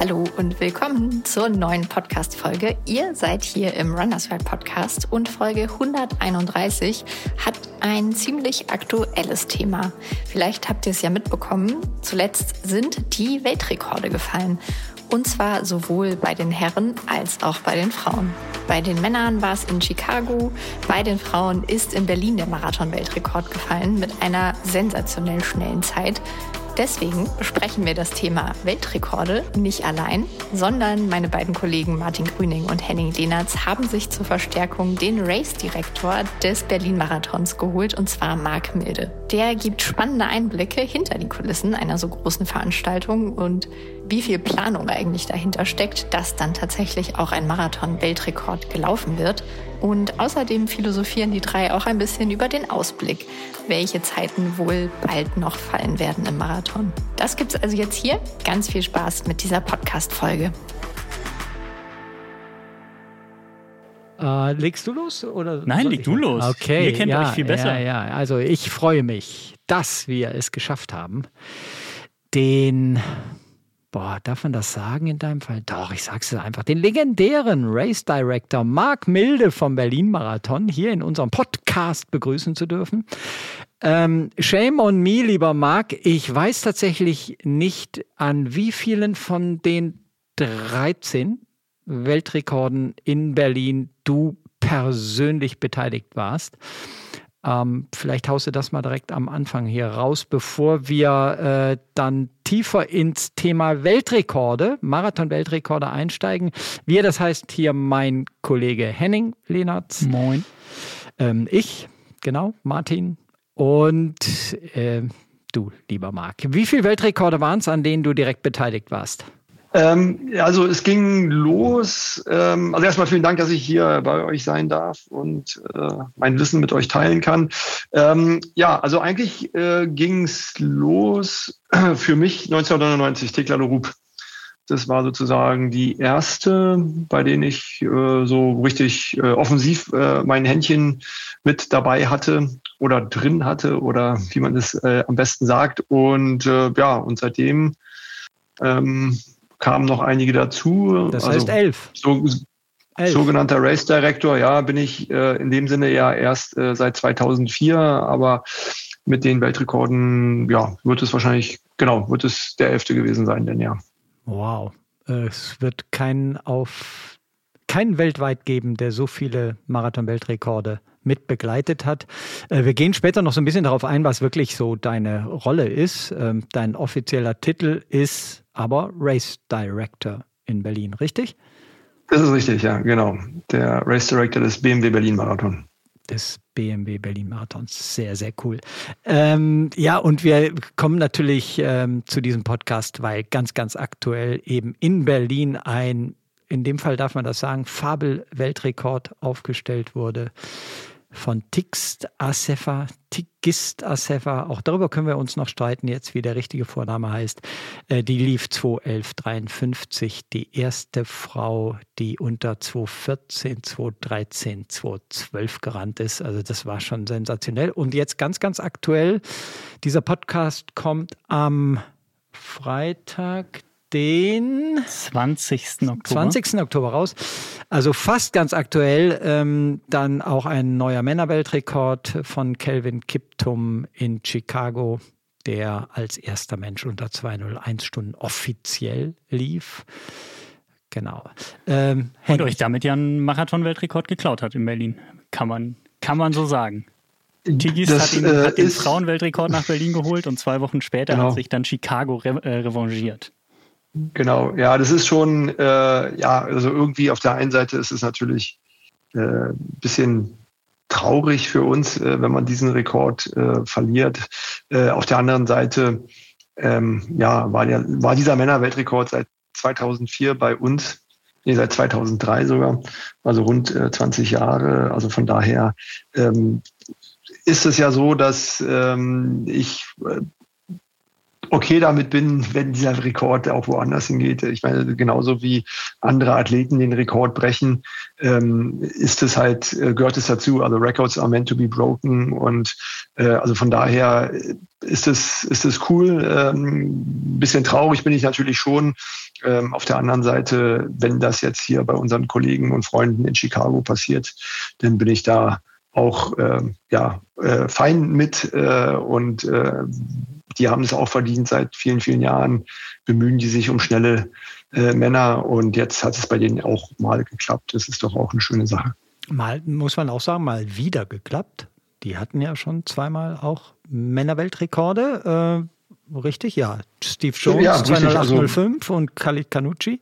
Hallo und willkommen zur neuen Podcast-Folge. Ihr seid hier im Runners World Podcast und Folge 131 hat ein ziemlich aktuelles Thema. Vielleicht habt ihr es ja mitbekommen. Zuletzt sind die Weltrekorde gefallen. Und zwar sowohl bei den Herren als auch bei den Frauen. Bei den Männern war es in Chicago, bei den Frauen ist in Berlin der Marathon-Weltrekord gefallen mit einer sensationell schnellen Zeit. Deswegen besprechen wir das Thema Weltrekorde nicht allein, sondern meine beiden Kollegen Martin Grüning und Henning Lehnertz haben sich zur Verstärkung den Race-Direktor des Berlin-Marathons geholt, und zwar Marc Milde. Der gibt spannende Einblicke hinter die Kulissen einer so großen Veranstaltung und wie viel Planung eigentlich dahinter steckt, dass dann tatsächlich auch ein Marathon-Weltrekord gelaufen wird. Und außerdem philosophieren die drei auch ein bisschen über den Ausblick, welche Zeiten wohl bald noch fallen werden im Marathon. Das gibt's also jetzt hier. Ganz viel Spaß mit dieser Podcast-Folge. Äh, legst du los? Oder Nein, leg du los. Okay. Ihr kennt ja, euch viel besser. Ja, ja, also ich freue mich, dass wir es geschafft haben, den Boah, darf man das sagen in deinem Fall? Doch, ich sag's dir einfach. Den legendären Race Director Marc Milde vom Berlin Marathon hier in unserem Podcast begrüßen zu dürfen. Ähm, shame on me, lieber Marc. Ich weiß tatsächlich nicht, an wie vielen von den 13 Weltrekorden in Berlin du persönlich beteiligt warst. Ähm, vielleicht haust du das mal direkt am Anfang hier raus, bevor wir äh, dann tiefer ins Thema Weltrekorde, Marathon-Weltrekorde einsteigen. Wir, das heißt hier mein Kollege Henning Lehnertz. Moin. Ähm, ich, genau, Martin. Und äh, du, lieber Marc. Wie viele Weltrekorde waren es, an denen du direkt beteiligt warst? Ähm, also es ging los. Ähm, also erstmal vielen Dank, dass ich hier bei euch sein darf und äh, mein Wissen mit euch teilen kann. Ähm, ja, also eigentlich äh, ging es los für mich 1999, Tekla Rup. Das war sozusagen die erste, bei denen ich äh, so richtig äh, offensiv äh, mein Händchen mit dabei hatte oder drin hatte oder wie man es äh, am besten sagt. Und äh, ja, und seitdem ähm, kamen noch einige dazu. Das heißt also, elf. So, elf. Sogenannter Race Director, ja, bin ich äh, in dem Sinne ja erst äh, seit 2004, aber mit den Weltrekorden, ja, wird es wahrscheinlich, genau, wird es der elfte gewesen sein, denn ja. Wow. Es wird keinen auf keinen weltweit geben, der so viele Marathon-Weltrekorde mit begleitet hat. Äh, wir gehen später noch so ein bisschen darauf ein, was wirklich so deine Rolle ist. Ähm, dein offizieller Titel ist aber Race Director in Berlin, richtig? Das ist richtig, ja, genau. Der Race Director des BMW Berlin Marathon. Des BMW Berlin Marathons. Sehr, sehr cool. Ähm, ja, und wir kommen natürlich ähm, zu diesem Podcast, weil ganz, ganz aktuell eben in Berlin ein, in dem Fall darf man das sagen, Fabel-Weltrekord aufgestellt wurde von Tixt Asefa, Tigist Asefa. Auch darüber können wir uns noch streiten, jetzt wie der richtige Vorname heißt. Äh, die lief 2.11.53. Die erste Frau, die unter 2.14, 2.13, 2.12 gerannt ist. Also das war schon sensationell. Und jetzt ganz, ganz aktuell, dieser Podcast kommt am Freitag, den 20. Oktober. 20. Oktober raus. Also fast ganz aktuell. Ähm, dann auch ein neuer Männerweltrekord von Kelvin Kiptum in Chicago, der als erster Mensch unter 201 Stunden offiziell lief. Genau. Ähm, Und euch damit ja einen Marathon-Weltrekord geklaut hat in Berlin. Kann man, kann man so sagen. Tigis das, hat, ihn, äh, hat den Frauenweltrekord nach Berlin geholt und zwei Wochen später genau. hat sich dann Chicago re äh, revanchiert. Genau, ja, das ist schon, äh, ja, also irgendwie auf der einen Seite ist es natürlich ein äh, bisschen traurig für uns, äh, wenn man diesen Rekord äh, verliert. Äh, auf der anderen Seite, ähm, ja, war, der, war dieser Männerweltrekord seit 2004 bei uns, nee, seit 2003 sogar, also rund äh, 20 Jahre. Also von daher ähm, ist es ja so, dass ähm, ich äh, okay damit bin, wenn dieser Rekord auch woanders hingeht. Ich meine, genauso wie andere Athleten den Rekord brechen, ähm, ist es halt, äh, gehört es dazu. Also Records are meant to be broken und äh, also von daher ist es, ist es cool. Ähm, bisschen traurig bin ich natürlich schon. Ähm, auf der anderen Seite, wenn das jetzt hier bei unseren Kollegen und Freunden in Chicago passiert, dann bin ich da auch äh, ja, äh, fein mit äh, und äh, die haben es auch verdient seit vielen, vielen Jahren, bemühen die sich um schnelle äh, Männer und jetzt hat es bei denen auch mal geklappt. Das ist doch auch eine schöne Sache. Mal, muss man auch sagen, mal wieder geklappt. Die hatten ja schon zweimal auch Männerweltrekorde. Äh, Richtig, ja. Steve Jones, ja, 20805 also, und Khalid Kanucci.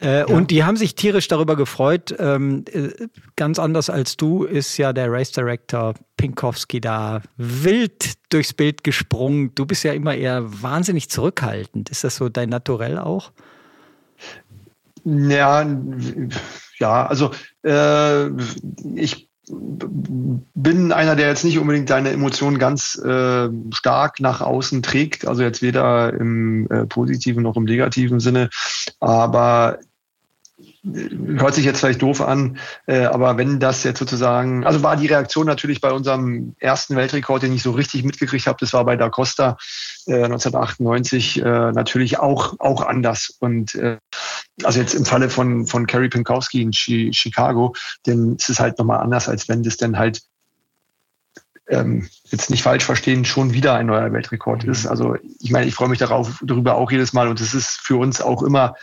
Äh, ja. Und die haben sich tierisch darüber gefreut. Ähm, äh, ganz anders als du ist ja der Race Director Pinkowski da wild durchs Bild gesprungen. Du bist ja immer eher wahnsinnig zurückhaltend. Ist das so dein Naturell auch? Ja, ja, also äh, ich bin einer, der jetzt nicht unbedingt seine Emotionen ganz äh, stark nach außen trägt, also jetzt weder im äh, positiven noch im negativen Sinne, aber hört sich jetzt vielleicht doof an, äh, aber wenn das jetzt sozusagen, also war die Reaktion natürlich bei unserem ersten Weltrekord, den ich so richtig mitgekriegt habe, das war bei Da Costa äh, 1998 äh, natürlich auch auch anders und äh, also jetzt im Falle von von Kerry Pinkowski in Chi Chicago, denn es ist halt nochmal anders, als wenn das dann halt ähm, jetzt nicht falsch verstehen, schon wieder ein neuer Weltrekord ist. Mhm. Also ich meine, ich freue mich darauf darüber auch jedes Mal und es ist für uns auch immer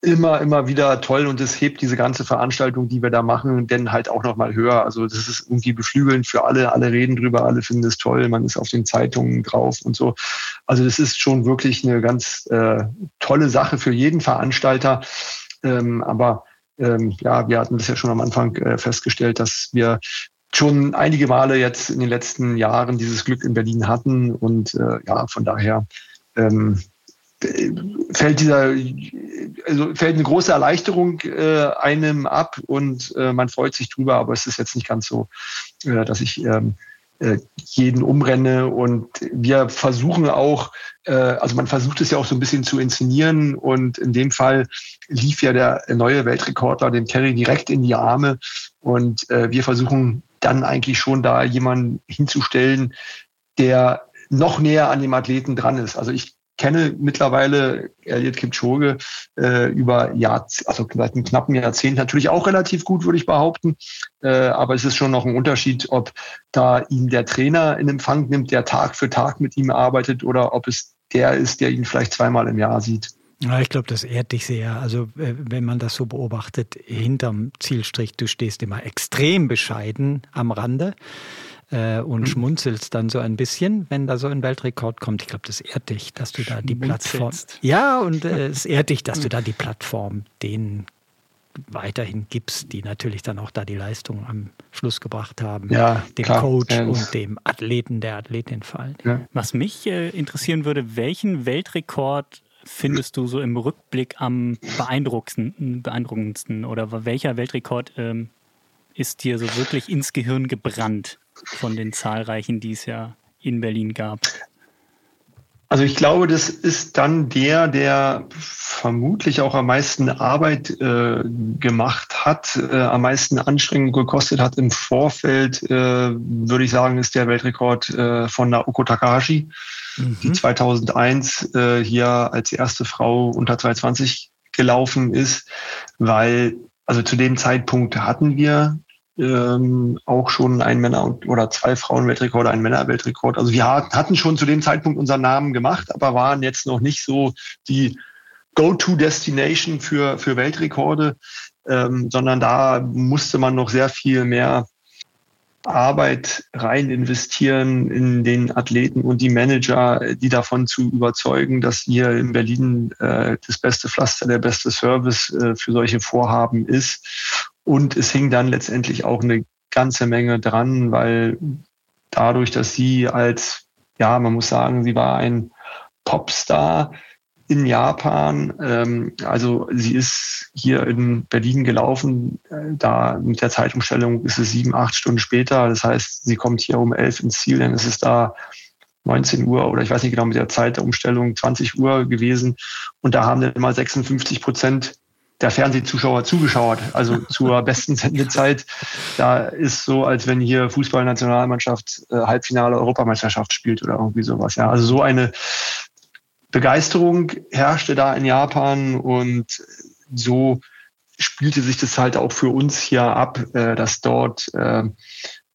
immer, immer wieder toll und es hebt diese ganze Veranstaltung, die wir da machen, denn halt auch nochmal höher. Also das ist irgendwie beflügelnd für alle, alle reden drüber, alle finden es toll, man ist auf den Zeitungen drauf und so. Also das ist schon wirklich eine ganz äh, tolle Sache für jeden Veranstalter. Ähm, aber ähm, ja, wir hatten das ja schon am Anfang äh, festgestellt, dass wir schon einige Male jetzt in den letzten Jahren dieses Glück in Berlin hatten und äh, ja, von daher ähm, fällt dieser, also fällt eine große Erleichterung äh, einem ab und äh, man freut sich drüber, aber es ist jetzt nicht ganz so, äh, dass ich ähm, äh, jeden umrenne und wir versuchen auch, äh, also man versucht es ja auch so ein bisschen zu inszenieren und in dem Fall lief ja der neue Weltrekordler dem Terry direkt in die Arme und äh, wir versuchen dann eigentlich schon da jemanden hinzustellen, der noch näher an dem Athleten dran ist. Also ich kenne mittlerweile Elliot Kipchoge äh, über Jahr, also seit einem knappen Jahrzehnt natürlich auch relativ gut, würde ich behaupten. Äh, aber es ist schon noch ein Unterschied, ob da ihn der Trainer in Empfang nimmt, der Tag für Tag mit ihm arbeitet, oder ob es der ist, der ihn vielleicht zweimal im Jahr sieht. Ja, ich glaube, das ehrt dich sehr. Also, äh, wenn man das so beobachtet, hinterm Zielstrich, du stehst immer extrem bescheiden am Rande äh, und mhm. schmunzelst dann so ein bisschen, wenn da so ein Weltrekord kommt. Ich glaube, das ehrt dich, dass du da die Plattform. Ja, und äh, es ehrt dich, dass du da die Plattform denen weiterhin gibst, die natürlich dann auch da die Leistung am Schluss gebracht haben, ja, dem klar, Coach ja. und dem Athleten, der Athletin fallen. Ja. Was mich äh, interessieren würde, welchen Weltrekord findest du so im Rückblick am beeindruckendsten, beeindruckendsten oder welcher Weltrekord ähm, ist dir so wirklich ins Gehirn gebrannt? Von den zahlreichen, die es ja in Berlin gab? Also ich glaube, das ist dann der, der vermutlich auch am meisten Arbeit äh, gemacht hat, äh, am meisten Anstrengung gekostet hat im Vorfeld, äh, würde ich sagen, ist der Weltrekord äh, von Naoko Takahashi, mhm. die 2001 äh, hier als erste Frau unter 220 gelaufen ist, weil also zu dem Zeitpunkt hatten wir ähm, auch schon ein Männer- oder zwei Frauen-Weltrekord, ein Männer-Weltrekord. Also wir hatten schon zu dem Zeitpunkt unseren Namen gemacht, aber waren jetzt noch nicht so die Go-to-Destination für, für Weltrekorde, ähm, sondern da musste man noch sehr viel mehr Arbeit rein investieren in den Athleten und die Manager, die davon zu überzeugen, dass hier in Berlin äh, das beste Pflaster, der beste Service äh, für solche Vorhaben ist. Und es hing dann letztendlich auch eine ganze Menge dran, weil dadurch, dass sie als, ja, man muss sagen, sie war ein Popstar in Japan. Ähm, also sie ist hier in Berlin gelaufen. Äh, da mit der Zeitumstellung ist es sieben, acht Stunden später. Das heißt, sie kommt hier um elf ins Ziel, dann ist es da 19 Uhr oder ich weiß nicht genau mit der Zeit der Umstellung 20 Uhr gewesen. Und da haben dann mal 56 Prozent der Fernsehzuschauer zugeschaut, also zur besten Sendezeit. Da ist so, als wenn hier Fußballnationalmannschaft äh, Halbfinale Europameisterschaft spielt oder irgendwie sowas. Ja, also so eine Begeisterung herrschte da in Japan und so spielte sich das halt auch für uns hier ab, äh, dass dort äh,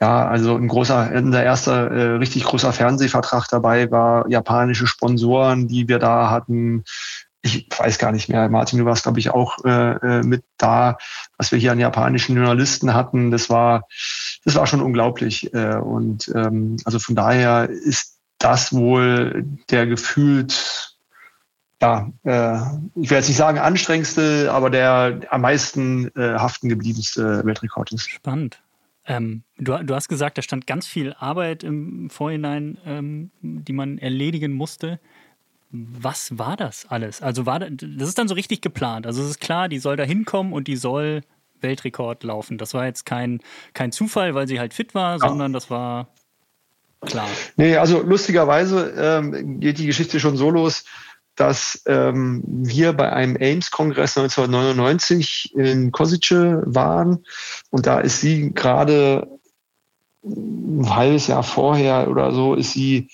ja, also ein großer, unser erster äh, richtig großer Fernsehvertrag dabei war, japanische Sponsoren, die wir da hatten. Ich weiß gar nicht mehr, Martin, du warst, glaube ich, auch äh, äh, mit da, was wir hier an japanischen Journalisten hatten. Das war, das war schon unglaublich. Äh, und ähm, also von daher ist das wohl der gefühlt ja, äh, ich will jetzt nicht sagen anstrengendste, aber der am meisten äh, haften gebliebenste Weltrekord ist. Spannend. Ähm, du, du, hast gesagt, da stand ganz viel Arbeit im Vorhinein, ähm, die man erledigen musste. Was war das alles? Also war das, das ist dann so richtig geplant. Also es ist klar, die soll da hinkommen und die soll Weltrekord laufen. Das war jetzt kein, kein Zufall, weil sie halt fit war, ja. sondern das war klar. Nee, also lustigerweise ähm, geht die Geschichte schon so los dass ähm, wir bei einem Ames-Kongress 1999 in Kosice waren und da ist sie gerade ein halbes Jahr vorher oder so ist sie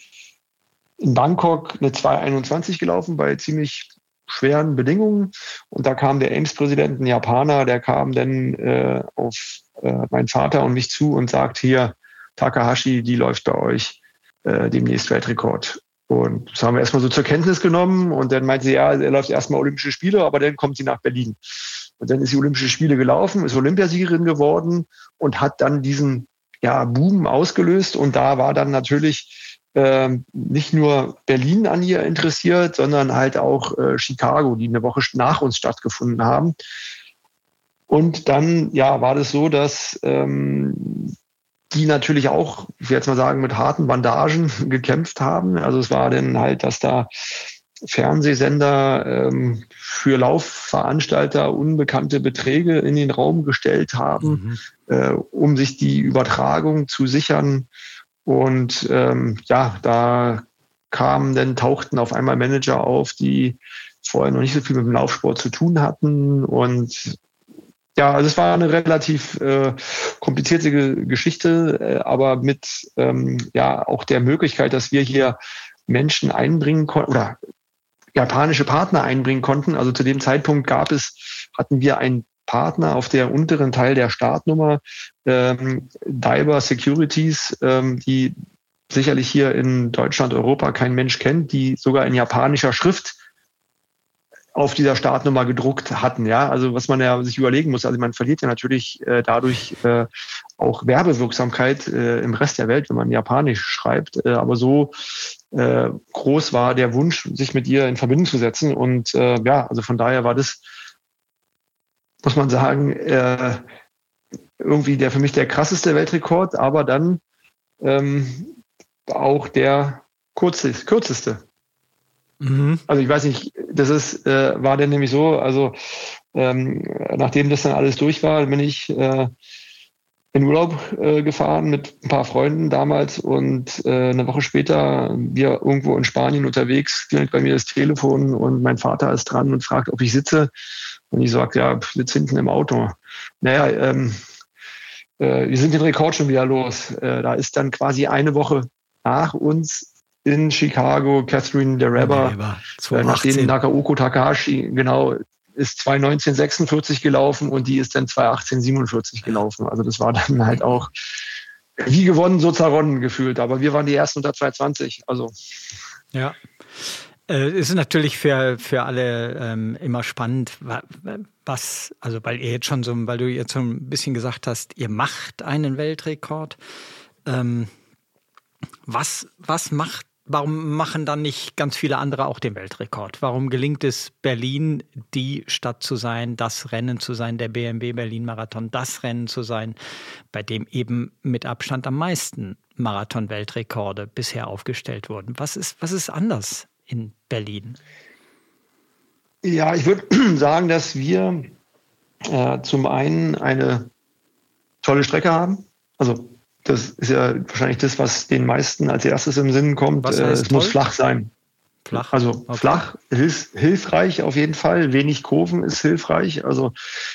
in Bangkok eine 221 gelaufen bei ziemlich schweren Bedingungen und da kam der Ames-Präsident, ein Japaner, der kam dann äh, auf äh, meinen Vater und mich zu und sagt hier Takahashi, die läuft bei euch äh, demnächst Weltrekord. Und das haben wir erstmal so zur Kenntnis genommen und dann meinte sie, ja, er läuft erstmal Olympische Spiele, aber dann kommt sie nach Berlin. Und dann ist sie Olympische Spiele gelaufen, ist Olympiasiegerin geworden und hat dann diesen ja, Boom ausgelöst. Und da war dann natürlich äh, nicht nur Berlin an ihr interessiert, sondern halt auch äh, Chicago, die eine Woche nach uns stattgefunden haben. Und dann ja, war das so, dass ähm, die natürlich auch, ich will jetzt mal sagen, mit harten Bandagen gekämpft haben. Also es war dann halt, dass da Fernsehsender ähm, für Laufveranstalter unbekannte Beträge in den Raum gestellt haben, mhm. äh, um sich die Übertragung zu sichern. Und ähm, ja, da kamen dann, tauchten auf einmal Manager auf, die vorher noch nicht so viel mit dem Laufsport zu tun hatten und ja, also es war eine relativ äh, komplizierte Geschichte, äh, aber mit ähm, ja auch der Möglichkeit, dass wir hier Menschen einbringen konnten oder japanische Partner einbringen konnten. Also zu dem Zeitpunkt gab es, hatten wir einen Partner auf der unteren Teil der Startnummer, ähm, Diver Securities, ähm, die sicherlich hier in Deutschland, Europa kein Mensch kennt, die sogar in japanischer Schrift auf dieser Startnummer gedruckt hatten. Ja, also was man ja sich überlegen muss. Also man verliert ja natürlich äh, dadurch äh, auch Werbewirksamkeit äh, im Rest der Welt, wenn man Japanisch schreibt. Äh, aber so äh, groß war der Wunsch, sich mit ihr in Verbindung zu setzen. Und äh, ja, also von daher war das, muss man sagen, äh, irgendwie der für mich der krasseste Weltrekord, aber dann ähm, auch der kürzeste. kürzeste. Mhm. Also ich weiß nicht, das ist, äh, war dann nämlich so, also ähm, nachdem das dann alles durch war, bin ich äh, in Urlaub äh, gefahren mit ein paar Freunden damals und äh, eine Woche später wir irgendwo in Spanien unterwegs, klingelt bei mir das Telefon und mein Vater ist dran und fragt, ob ich sitze. Und ich sage, ja, ich sitze hinten im Auto. Naja, ähm, äh, wir sind den Rekord schon wieder los. Äh, da ist dann quasi eine Woche nach uns in Chicago, Catherine DeReba, äh, nachdem Nakaoko Takahashi, genau, ist 2.1946 gelaufen und die ist dann 2.1847 gelaufen. Also das war dann halt auch wie gewonnen, so zerronnen gefühlt. Aber wir waren die ersten unter 2.20. Also. Ja. Äh, es ist natürlich für, für alle ähm, immer spannend, was, also weil ihr jetzt schon so, weil du jetzt so ein bisschen gesagt hast, ihr macht einen Weltrekord. Ähm, was, was macht Warum machen dann nicht ganz viele andere auch den Weltrekord? Warum gelingt es Berlin, die Stadt zu sein, das Rennen zu sein, der BMW Berlin Marathon, das Rennen zu sein, bei dem eben mit Abstand am meisten Marathon-Weltrekorde bisher aufgestellt wurden? Was ist, was ist anders in Berlin? Ja, ich würde sagen, dass wir äh, zum einen eine tolle Strecke haben. Also das ist ja wahrscheinlich das, was den meisten als erstes im Sinn kommt. Heißt es toll? muss flach sein. Flach. Also okay. flach, hilf, hilfreich auf jeden Fall. Wenig Kurven ist hilfreich. Also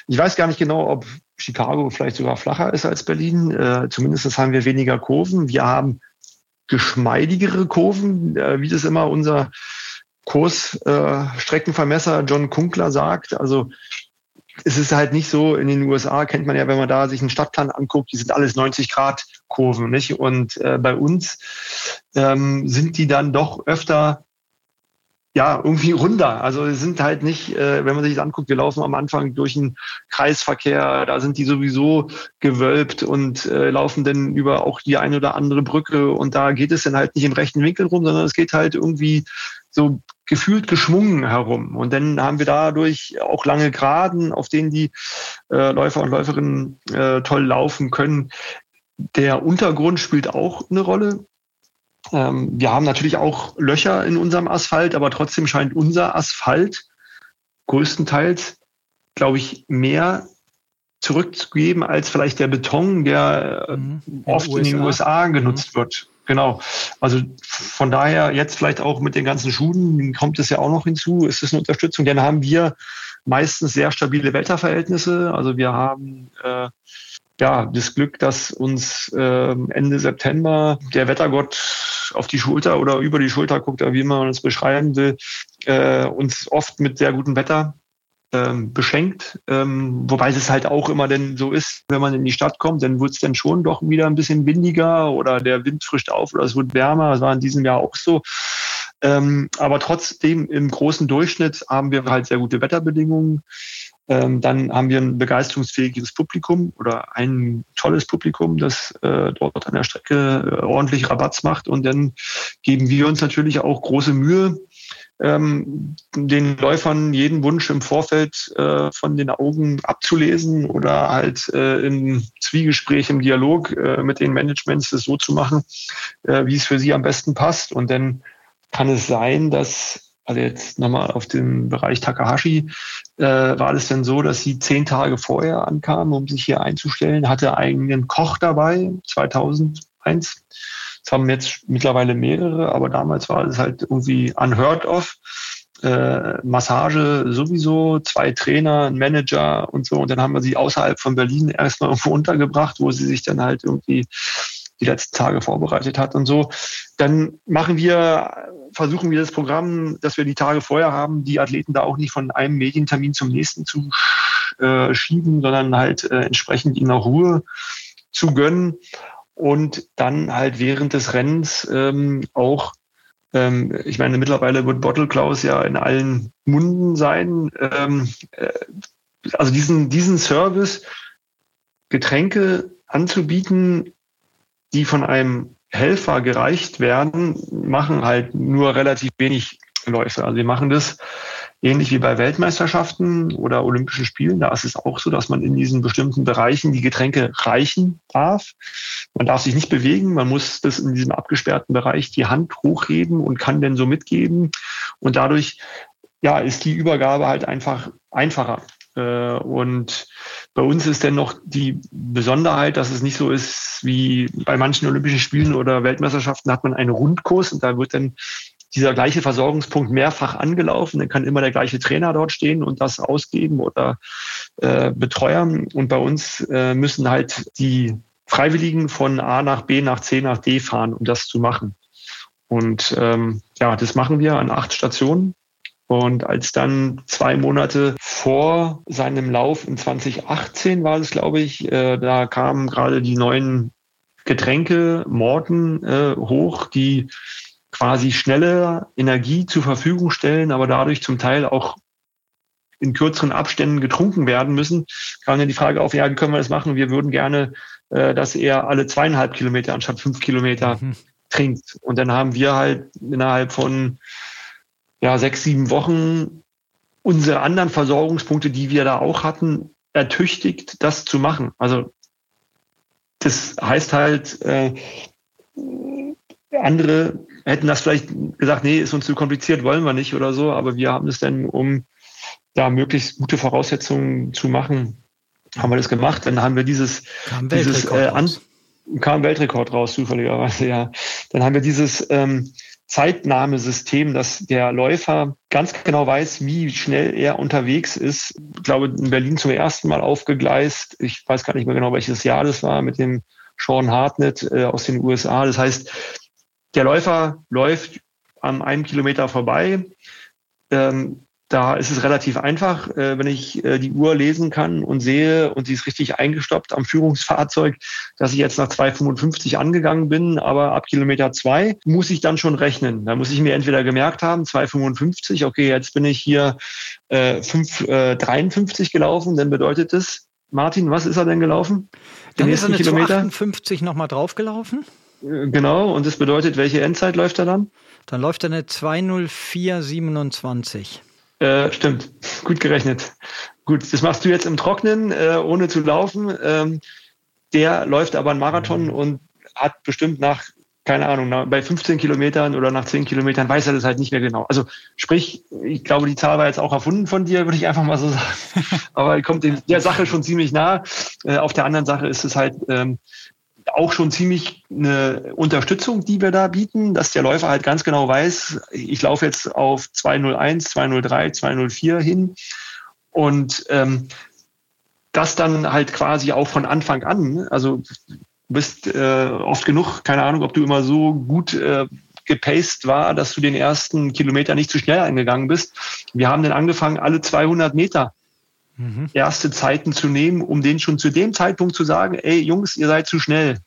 ich weiß gar nicht genau, ob Chicago vielleicht sogar flacher ist als Berlin. Äh, zumindest haben wir weniger Kurven. Wir haben geschmeidigere Kurven, äh, wie das immer unser Kursstreckenvermesser äh, John Kunkler sagt. Also es ist halt nicht so, in den USA kennt man ja, wenn man da sich einen Stadtplan anguckt, die sind alles 90 Grad Kurven, nicht? Und äh, bei uns ähm, sind die dann doch öfter ja, irgendwie runder. Also sind halt nicht, äh, wenn man sich das anguckt, wir laufen am Anfang durch einen Kreisverkehr, da sind die sowieso gewölbt und äh, laufen dann über auch die eine oder andere Brücke und da geht es dann halt nicht im rechten Winkel rum, sondern es geht halt irgendwie so gefühlt geschwungen herum. Und dann haben wir dadurch auch lange Geraden, auf denen die äh, Läufer und Läuferinnen äh, toll laufen können. Der Untergrund spielt auch eine Rolle. Ähm, wir haben natürlich auch Löcher in unserem Asphalt, aber trotzdem scheint unser Asphalt größtenteils, glaube ich, mehr zurückzugeben als vielleicht der Beton, der äh, mhm. oft in, in den USA genutzt mhm. wird. Genau. Also von daher jetzt vielleicht auch mit den ganzen Schuhen kommt es ja auch noch hinzu. Ist es eine Unterstützung? Denn haben wir meistens sehr stabile Wetterverhältnisse. Also wir haben äh, ja das Glück, dass uns äh, Ende September der Wettergott auf die Schulter oder über die Schulter guckt, wie man es beschreiben will, äh, uns oft mit sehr gutem Wetter ähm, beschenkt. Ähm, wobei es halt auch immer denn so ist, wenn man in die Stadt kommt, dann wird es dann schon doch wieder ein bisschen windiger oder der Wind frischt auf oder es wird wärmer. Das war in diesem Jahr auch so. Ähm, aber trotzdem im großen Durchschnitt haben wir halt sehr gute Wetterbedingungen. Ähm, dann haben wir ein begeisterungsfähiges Publikum oder ein tolles Publikum, das äh, dort an der Strecke äh, ordentlich Rabatz macht. Und dann geben wir uns natürlich auch große Mühe, ähm, den Läufern jeden Wunsch im Vorfeld äh, von den Augen abzulesen oder halt äh, im Zwiegespräch, im Dialog äh, mit den Managements das so zu machen, wie es für sie am besten passt. Und dann kann es sein, dass also jetzt nochmal auf den Bereich Takahashi, äh, war es denn so, dass sie zehn Tage vorher ankam, um sich hier einzustellen, hatte eigenen Koch dabei, 2001 das haben jetzt mittlerweile mehrere, aber damals war es halt irgendwie unheard of. Äh, Massage sowieso, zwei Trainer, ein Manager und so. Und dann haben wir sie außerhalb von Berlin erstmal irgendwo untergebracht, wo sie sich dann halt irgendwie die letzten Tage vorbereitet hat und so. Dann machen wir, versuchen wir das Programm, das wir die Tage vorher haben, die Athleten da auch nicht von einem Medientermin zum nächsten zu äh, schieben, sondern halt äh, entsprechend ihnen auch Ruhe zu gönnen und dann halt während des Rennens ähm, auch, ähm, ich meine, mittlerweile wird Bottle Klaus ja in allen Munden sein. Ähm, äh, also diesen, diesen Service, Getränke anzubieten, die von einem Helfer gereicht werden, machen halt nur relativ wenig Läufe. Also wir machen das Ähnlich wie bei Weltmeisterschaften oder Olympischen Spielen, da ist es auch so, dass man in diesen bestimmten Bereichen die Getränke reichen darf. Man darf sich nicht bewegen, man muss das in diesem abgesperrten Bereich die Hand hochheben und kann denn so mitgeben. Und dadurch ja, ist die Übergabe halt einfach einfacher. Äh, und bei uns ist denn noch die Besonderheit, dass es nicht so ist wie bei manchen Olympischen Spielen oder Weltmeisterschaften hat man einen Rundkurs und da wird dann dieser gleiche Versorgungspunkt mehrfach angelaufen. Dann kann immer der gleiche Trainer dort stehen und das ausgeben oder äh, betreuern. Und bei uns äh, müssen halt die Freiwilligen von A nach B nach C nach D fahren, um das zu machen. Und ähm, ja, das machen wir an acht Stationen. Und als dann zwei Monate vor seinem Lauf in 2018 war es, glaube ich, äh, da kamen gerade die neuen Getränke Morten äh, hoch, die quasi schnelle Energie zur Verfügung stellen, aber dadurch zum Teil auch in kürzeren Abständen getrunken werden müssen, kam dann die Frage auf, ja, wie können wir das machen? Wir würden gerne, äh, dass er alle zweieinhalb Kilometer anstatt fünf Kilometer mhm. trinkt. Und dann haben wir halt innerhalb von ja, sechs, sieben Wochen unsere anderen Versorgungspunkte, die wir da auch hatten, ertüchtigt, das zu machen. Also das heißt halt, äh, andere hätten das vielleicht gesagt, nee, ist uns zu kompliziert, wollen wir nicht oder so, aber wir haben es dann, um da möglichst gute Voraussetzungen zu machen, haben wir das gemacht. Dann haben wir dieses, dieses äh, an, kam Weltrekord raus, zufälligerweise, ja. Dann haben wir dieses ähm, Zeitnahmesystem, dass der Läufer ganz genau weiß, wie schnell er unterwegs ist. Ich glaube, in Berlin zum ersten Mal aufgegleist. Ich weiß gar nicht mehr genau, welches Jahr das war mit dem Sean Hartnett äh, aus den USA. Das heißt, der Läufer läuft am einen Kilometer vorbei. Ähm, da ist es relativ einfach, äh, wenn ich äh, die Uhr lesen kann und sehe, und sie ist richtig eingestoppt am Führungsfahrzeug, dass ich jetzt nach 2,55 angegangen bin, aber ab Kilometer zwei muss ich dann schon rechnen. Da muss ich mir entweder gemerkt haben, 2,55, okay, jetzt bin ich hier äh, 5,53 äh, gelaufen, dann bedeutet das, Martin, was ist er denn gelaufen? Den dann ist er eine Kilometer? 58 nochmal draufgelaufen. Genau, und das bedeutet, welche Endzeit läuft er dann? Dann läuft er eine 20427. Äh, stimmt, gut gerechnet. Gut, das machst du jetzt im Trocknen, äh, ohne zu laufen. Ähm, der läuft aber einen Marathon und hat bestimmt nach, keine Ahnung, nach, bei 15 Kilometern oder nach 10 Kilometern weiß er das halt nicht mehr genau. Also sprich, ich glaube, die Zahl war jetzt auch erfunden von dir, würde ich einfach mal so sagen. aber kommt in der Sache schon ziemlich nah. Äh, auf der anderen Sache ist es halt, ähm, auch schon ziemlich eine Unterstützung, die wir da bieten, dass der Läufer halt ganz genau weiß, ich laufe jetzt auf 201, 203, 204 hin und ähm, das dann halt quasi auch von Anfang an, also du bist äh, oft genug, keine Ahnung, ob du immer so gut äh, gepaced war, dass du den ersten Kilometer nicht zu schnell eingegangen bist. Wir haben dann angefangen, alle 200 Meter mhm. erste Zeiten zu nehmen, um denen schon zu dem Zeitpunkt zu sagen, ey Jungs, ihr seid zu schnell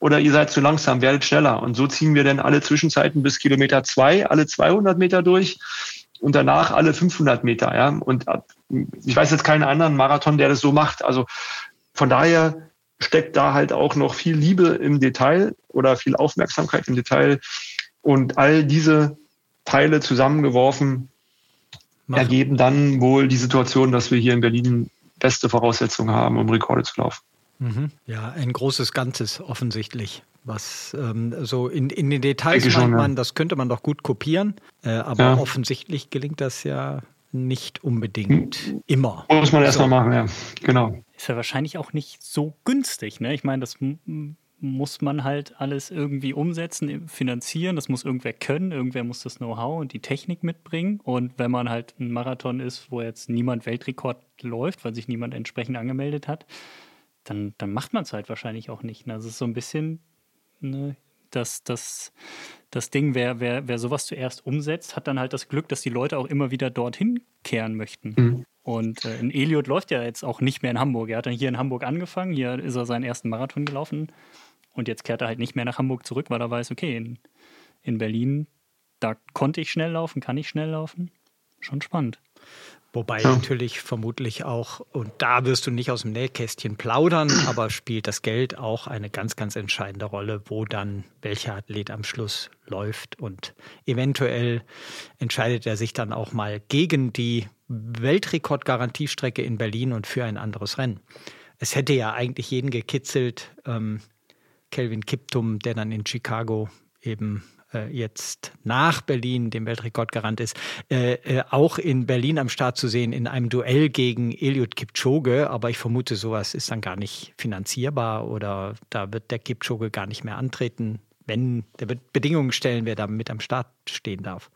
oder ihr seid zu langsam, werdet schneller. Und so ziehen wir dann alle Zwischenzeiten bis Kilometer zwei, alle 200 Meter durch und danach alle 500 Meter. Ja? Und ich weiß jetzt keinen anderen Marathon, der das so macht. Also von daher steckt da halt auch noch viel Liebe im Detail oder viel Aufmerksamkeit im Detail. Und all diese Teile zusammengeworfen Machen. ergeben dann wohl die Situation, dass wir hier in Berlin beste Voraussetzungen haben, um Rekorde zu laufen. Mhm. Ja, ein großes Ganzes offensichtlich. Was ähm, so in, in den Details meint schon, man, ja. das könnte man doch gut kopieren, äh, aber ja. offensichtlich gelingt das ja nicht unbedingt hm. immer. Muss man erstmal so. machen, ja. Genau. Ist ja wahrscheinlich auch nicht so günstig, ne? Ich meine, das muss man halt alles irgendwie umsetzen, finanzieren. Das muss irgendwer können. Irgendwer muss das Know-how und die Technik mitbringen. Und wenn man halt ein Marathon ist, wo jetzt niemand Weltrekord läuft, weil sich niemand entsprechend angemeldet hat, dann, dann macht man es halt wahrscheinlich auch nicht. Ne? Das ist so ein bisschen ne, das, das, das Ding, wer, wer, wer sowas zuerst umsetzt, hat dann halt das Glück, dass die Leute auch immer wieder dorthin kehren möchten. Mhm. Und äh, in Eliot läuft ja jetzt auch nicht mehr in Hamburg. Er hat dann hier in Hamburg angefangen, hier ist er seinen ersten Marathon gelaufen und jetzt kehrt er halt nicht mehr nach Hamburg zurück, weil er weiß, okay, in, in Berlin, da konnte ich schnell laufen, kann ich schnell laufen. Schon spannend. Wobei ja. natürlich vermutlich auch, und da wirst du nicht aus dem Nähkästchen plaudern, aber spielt das Geld auch eine ganz, ganz entscheidende Rolle, wo dann welcher Athlet am Schluss läuft. Und eventuell entscheidet er sich dann auch mal gegen die Weltrekordgarantiestrecke in Berlin und für ein anderes Rennen. Es hätte ja eigentlich jeden gekitzelt, ähm, Kelvin Kiptum, der dann in Chicago eben äh, jetzt nach Berlin dem Weltrekord garant ist, äh, äh, auch in Berlin am Start zu sehen in einem Duell gegen Eliud Kipchoge. Aber ich vermute, sowas ist dann gar nicht finanzierbar oder da wird der Kipchoge gar nicht mehr antreten, wenn der Bedingungen stellen, wer da mit am Start stehen darf.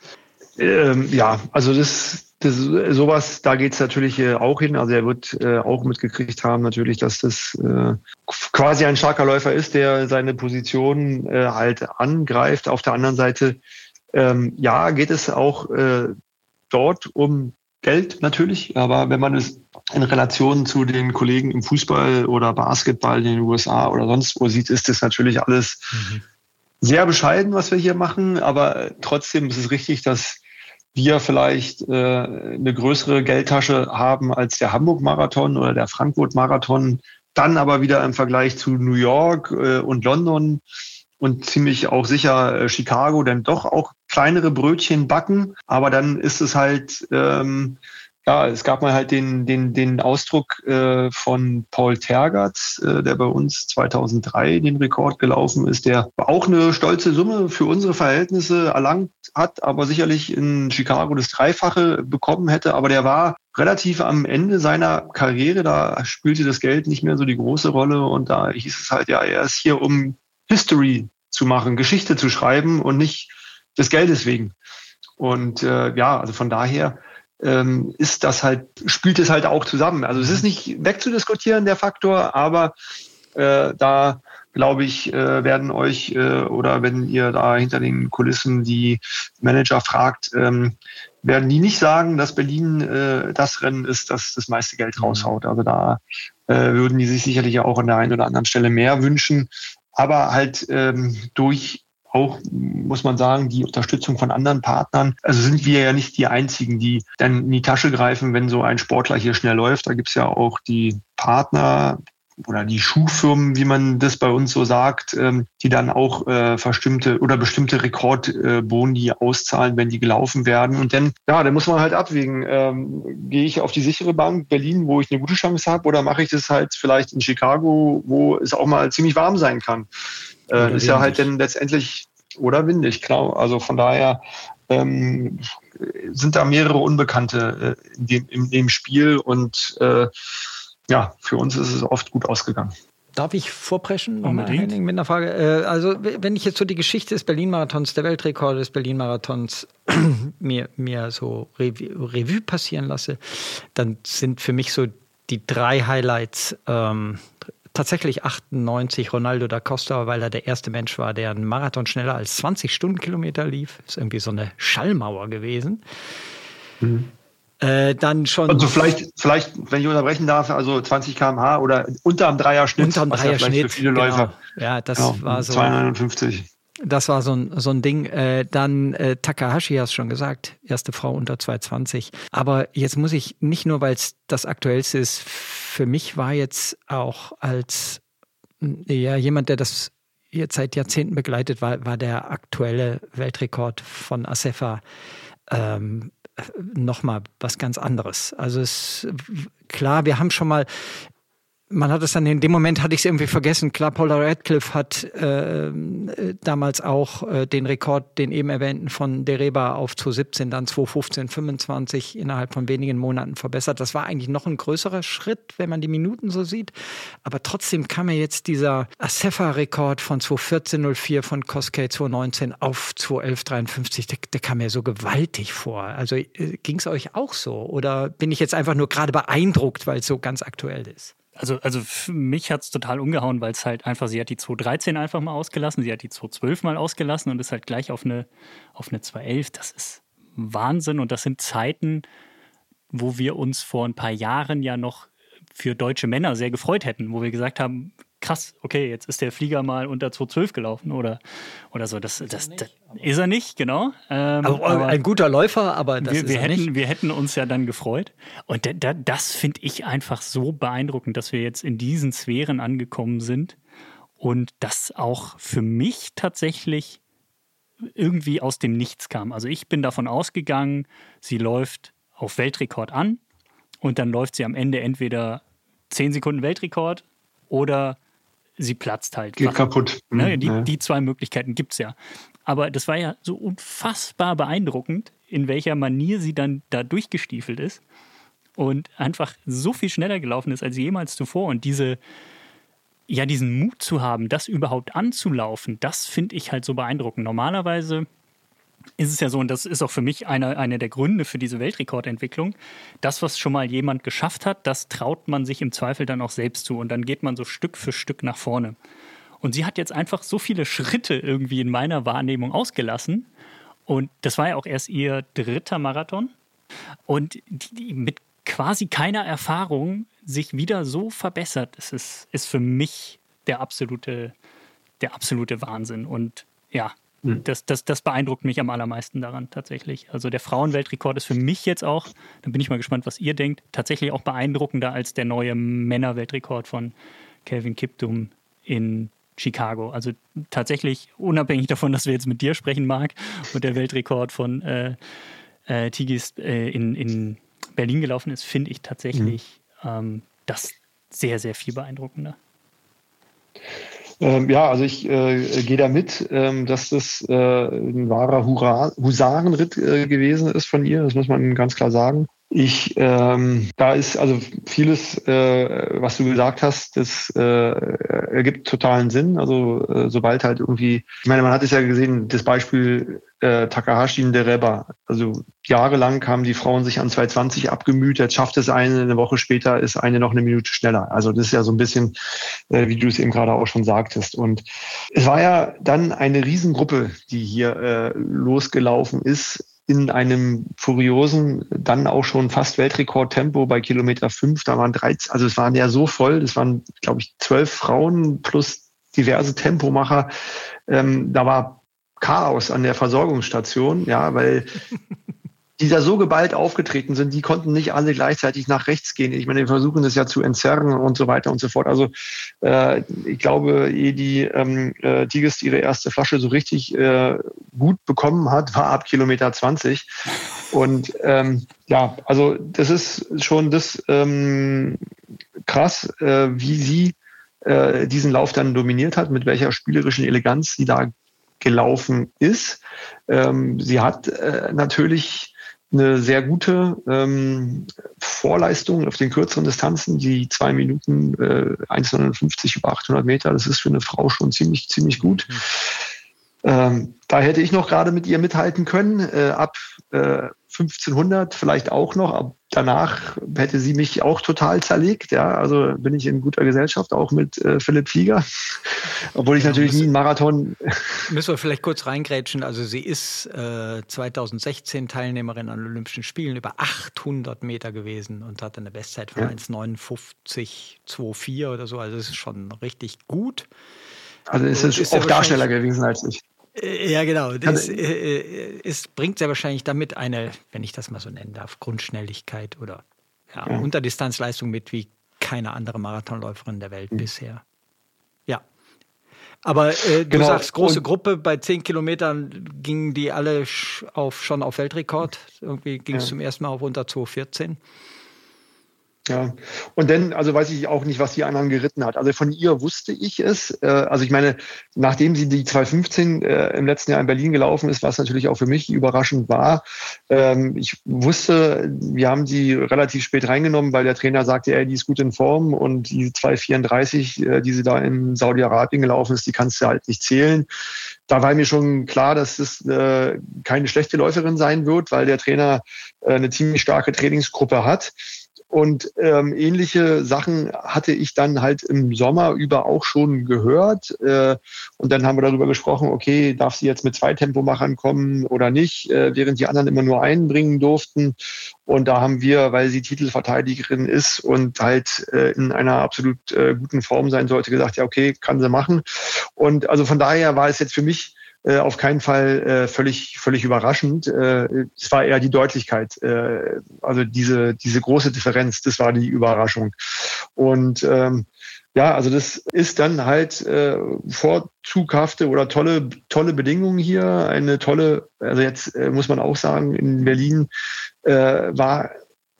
Ähm, ja, also das das, sowas, da geht es natürlich äh, auch hin. Also er wird äh, auch mitgekriegt haben natürlich, dass das äh, quasi ein starker Läufer ist, der seine Position äh, halt angreift. Auf der anderen Seite, ähm, ja, geht es auch äh, dort um Geld natürlich, aber wenn man es in Relation zu den Kollegen im Fußball oder Basketball in den USA oder sonst wo sieht, ist das natürlich alles mhm. sehr bescheiden, was wir hier machen. Aber trotzdem ist es richtig, dass wir vielleicht äh, eine größere Geldtasche haben als der Hamburg-Marathon oder der Frankfurt-Marathon, dann aber wieder im Vergleich zu New York äh, und London und ziemlich auch sicher äh, Chicago dann doch auch kleinere Brötchen backen. Aber dann ist es halt ähm, ja, es gab mal halt den, den, den Ausdruck äh, von Paul Tergatz, äh, der bei uns 2003 den Rekord gelaufen ist, der auch eine stolze Summe für unsere Verhältnisse erlangt hat, aber sicherlich in Chicago das Dreifache bekommen hätte. Aber der war relativ am Ende seiner Karriere, da spielte das Geld nicht mehr so die große Rolle und da hieß es halt, ja, er ist hier, um History zu machen, Geschichte zu schreiben und nicht des Geldes wegen. Und äh, ja, also von daher ähm, ist das halt, spielt es halt auch zusammen. Also es ist nicht wegzudiskutieren, der Faktor, aber äh, da glaube ich, äh, werden euch äh, oder wenn ihr da hinter den Kulissen die Manager fragt, ähm, werden die nicht sagen, dass Berlin äh, das Rennen ist, das das meiste Geld mhm. raushaut. Also da äh, würden die sich sicherlich auch an der einen oder anderen Stelle mehr wünschen. Aber halt ähm, durch auch, muss man sagen, die Unterstützung von anderen Partnern. Also sind wir ja nicht die Einzigen, die dann in die Tasche greifen, wenn so ein Sportler hier schnell läuft. Da gibt's ja auch die Partner, oder die Schuhfirmen, wie man das bei uns so sagt, ähm, die dann auch äh, verstimmte oder bestimmte Rekordboni äh, auszahlen, wenn die gelaufen werden. Und dann, ja, dann muss man halt abwägen, ähm, gehe ich auf die sichere Bank Berlin, wo ich eine gute Chance habe, oder mache ich das halt vielleicht in Chicago, wo es auch mal ziemlich warm sein kann. Äh, ist ja halt dann letztendlich oder windig, klar. Also von daher ähm, sind da mehrere Unbekannte äh, in, dem, in dem Spiel und äh, ja, für uns ist es oft gut ausgegangen. Darf ich vorpreschen nochmal, mit einer Frage? Äh, also, wenn ich jetzt so die Geschichte des Berlin-Marathons, der Weltrekord des Berlin-Marathons mir, mir so Revue, Revue, passieren lasse, dann sind für mich so die drei Highlights ähm, tatsächlich 98 Ronaldo da Costa, weil er der erste Mensch war, der einen Marathon schneller als 20 Stundenkilometer lief. Ist irgendwie so eine Schallmauer gewesen. Mhm. Äh, dann schon. Also vielleicht, vielleicht, wenn ich unterbrechen darf, also 20 km/h oder unter dem Dreier-Schnitt. Unter dem Dreier-Schnitt. Für viele genau. Läufer. Ja, das genau, war so. 259. Das war so ein, so ein Ding. Äh, dann äh, Takahashi hast schon gesagt, erste Frau unter 220. Aber jetzt muss ich nicht nur, weil es das Aktuellste ist, für mich war jetzt auch als ja, jemand, der das jetzt seit Jahrzehnten begleitet, war, war der aktuelle Weltrekord von Asefa ähm, nochmal was ganz anderes. Also es klar, wir haben schon mal man hat es dann in dem Moment hatte ich es irgendwie vergessen. Klar, Paula Radcliffe hat äh, damals auch äh, den Rekord, den eben erwähnten, von Dereba auf 2017, dann 2015, 25 innerhalb von wenigen Monaten verbessert. Das war eigentlich noch ein größerer Schritt, wenn man die Minuten so sieht. Aber trotzdem kam mir jetzt dieser Asefa-Rekord von 2014 von Koskei 2019 auf 211,53. Der, der kam mir so gewaltig vor. Also äh, ging es euch auch so? Oder bin ich jetzt einfach nur gerade beeindruckt, weil es so ganz aktuell ist? Also, also mich hat es total umgehauen, weil es halt einfach, sie hat die 213 einfach mal ausgelassen, sie hat die 212 mal ausgelassen und ist halt gleich auf eine, auf eine 211. Das ist Wahnsinn und das sind Zeiten, wo wir uns vor ein paar Jahren ja noch für deutsche Männer sehr gefreut hätten, wo wir gesagt haben, krass, okay, jetzt ist der Flieger mal unter 212 gelaufen oder, oder so. Das, das, das ist er nicht, genau. Ähm, also, ein guter Läufer, aber das wir, ist wir er hätten, nicht. Wir hätten uns ja dann gefreut. Und da, da, das finde ich einfach so beeindruckend, dass wir jetzt in diesen Sphären angekommen sind und das auch für mich tatsächlich irgendwie aus dem Nichts kam. Also ich bin davon ausgegangen, sie läuft auf Weltrekord an und dann läuft sie am Ende entweder 10 Sekunden Weltrekord oder sie platzt halt. Geht kaputt. Ne? Die, die zwei Möglichkeiten gibt es ja. Aber das war ja so unfassbar beeindruckend, in welcher Manier sie dann da durchgestiefelt ist und einfach so viel schneller gelaufen ist als jemals zuvor. Und diese, ja, diesen Mut zu haben, das überhaupt anzulaufen, das finde ich halt so beeindruckend. Normalerweise ist es ja so, und das ist auch für mich einer eine der Gründe für diese Weltrekordentwicklung, das, was schon mal jemand geschafft hat, das traut man sich im Zweifel dann auch selbst zu und dann geht man so Stück für Stück nach vorne. Und sie hat jetzt einfach so viele Schritte irgendwie in meiner Wahrnehmung ausgelassen und das war ja auch erst ihr dritter Marathon und die, die mit quasi keiner Erfahrung sich wieder so verbessert, das ist, ist für mich der absolute, der absolute Wahnsinn und ja. Das, das, das beeindruckt mich am allermeisten daran tatsächlich. Also der Frauenweltrekord ist für mich jetzt auch, da bin ich mal gespannt, was ihr denkt, tatsächlich auch beeindruckender als der neue Männerweltrekord von Kelvin Kiptum in Chicago. Also tatsächlich, unabhängig davon, dass wir jetzt mit dir sprechen, Marc, und der Weltrekord von äh, äh, Tigis äh, in, in Berlin gelaufen ist, finde ich tatsächlich mhm. ähm, das sehr, sehr viel beeindruckender. Ähm, ja, also ich äh, gehe da mit, ähm, dass das äh, ein wahrer Hurra Husarenritt äh, gewesen ist von ihr. Das muss man ganz klar sagen. Ich, ähm, da ist also vieles, äh, was du gesagt hast, das äh, ergibt totalen Sinn. Also äh, sobald halt irgendwie, ich meine, man hat es ja gesehen, das Beispiel äh, Takahashi in Dereba. Also jahrelang haben die Frauen sich an 220 abgemüht, jetzt schafft es eine, eine Woche später ist eine noch eine Minute schneller. Also das ist ja so ein bisschen, äh, wie du es eben gerade auch schon sagtest. Und es war ja dann eine Riesengruppe, die hier äh, losgelaufen ist in einem furiosen, dann auch schon fast Weltrekordtempo bei Kilometer fünf. Da waren 13, also es waren ja so voll, das waren, glaube ich, zwölf Frauen plus diverse Tempomacher. Ähm, da war Chaos an der Versorgungsstation, ja, weil die da so geballt aufgetreten sind, die konnten nicht alle gleichzeitig nach rechts gehen. Ich meine, wir versuchen das ja zu entzerren und so weiter und so fort. Also äh, ich glaube, ehe die ähm, äh, Tigist ihre erste Flasche so richtig äh, gut bekommen hat, war ab Kilometer 20. Und ähm, ja, also das ist schon das ähm, krass, äh, wie sie äh, diesen Lauf dann dominiert hat, mit welcher spielerischen Eleganz sie da gelaufen ist. Ähm, sie hat äh, natürlich eine sehr gute ähm, Vorleistung auf den kürzeren Distanzen. Die zwei Minuten äh, 1,59 über 800 Meter, das ist für eine Frau schon ziemlich, ziemlich gut. Mhm. Ähm, da hätte ich noch gerade mit ihr mithalten können. Äh, ab äh, 1500 vielleicht auch noch. Ab danach hätte sie mich auch total zerlegt. Ja, also bin ich in guter Gesellschaft, auch mit äh, Philipp Flieger. Obwohl ich ja, natürlich nie einen Marathon. Müssen wir vielleicht kurz reingrätschen. Also sie ist äh, 2016 Teilnehmerin an Olympischen Spielen über 800 Meter gewesen und hatte eine Bestzeit von ja. 1,59,24 oder so. Also es ist schon richtig gut. Also ist es auch Darsteller gewesen als ich. Äh, ja, genau. Das äh, äh, es bringt sehr wahrscheinlich damit eine, wenn ich das mal so nennen darf, Grundschnelligkeit oder ja, ja. Unterdistanzleistung mit wie keine andere Marathonläuferin der Welt mhm. bisher. Ja. Aber äh, du genau. sagst, große Und Gruppe, bei 10 Kilometern gingen die alle auf, schon auf Weltrekord. Irgendwie ging es ja. zum ersten Mal auf unter 2,14. Ja, und dann, also weiß ich auch nicht, was die anderen geritten hat. Also von ihr wusste ich es. Äh, also ich meine, nachdem sie die 215 äh, im letzten Jahr in Berlin gelaufen ist, was natürlich auch für mich überraschend war. Ähm, ich wusste, wir haben sie relativ spät reingenommen, weil der Trainer sagte, ey, die ist gut in Form und die 234, äh, die sie da in Saudi-Arabien gelaufen ist, die kannst du halt nicht zählen. Da war mir schon klar, dass es keine schlechte Läuferin sein wird, weil der Trainer eine ziemlich starke Trainingsgruppe hat. Und ähm, ähnliche Sachen hatte ich dann halt im Sommer über auch schon gehört. Äh, und dann haben wir darüber gesprochen, okay, darf sie jetzt mit zwei Tempomachern kommen oder nicht, äh, während die anderen immer nur einen bringen durften. Und da haben wir, weil sie Titelverteidigerin ist und halt äh, in einer absolut äh, guten Form sein sollte, gesagt, ja, okay, kann sie machen. Und also von daher war es jetzt für mich äh, auf keinen Fall äh, völlig, völlig überraschend. Äh, es war eher die Deutlichkeit, äh, also diese, diese große Differenz, das war die Überraschung. Und ähm, ja, also das ist dann halt äh, vorzughafte oder tolle, tolle Bedingungen hier. Eine tolle, also jetzt äh, muss man auch sagen, in Berlin äh, war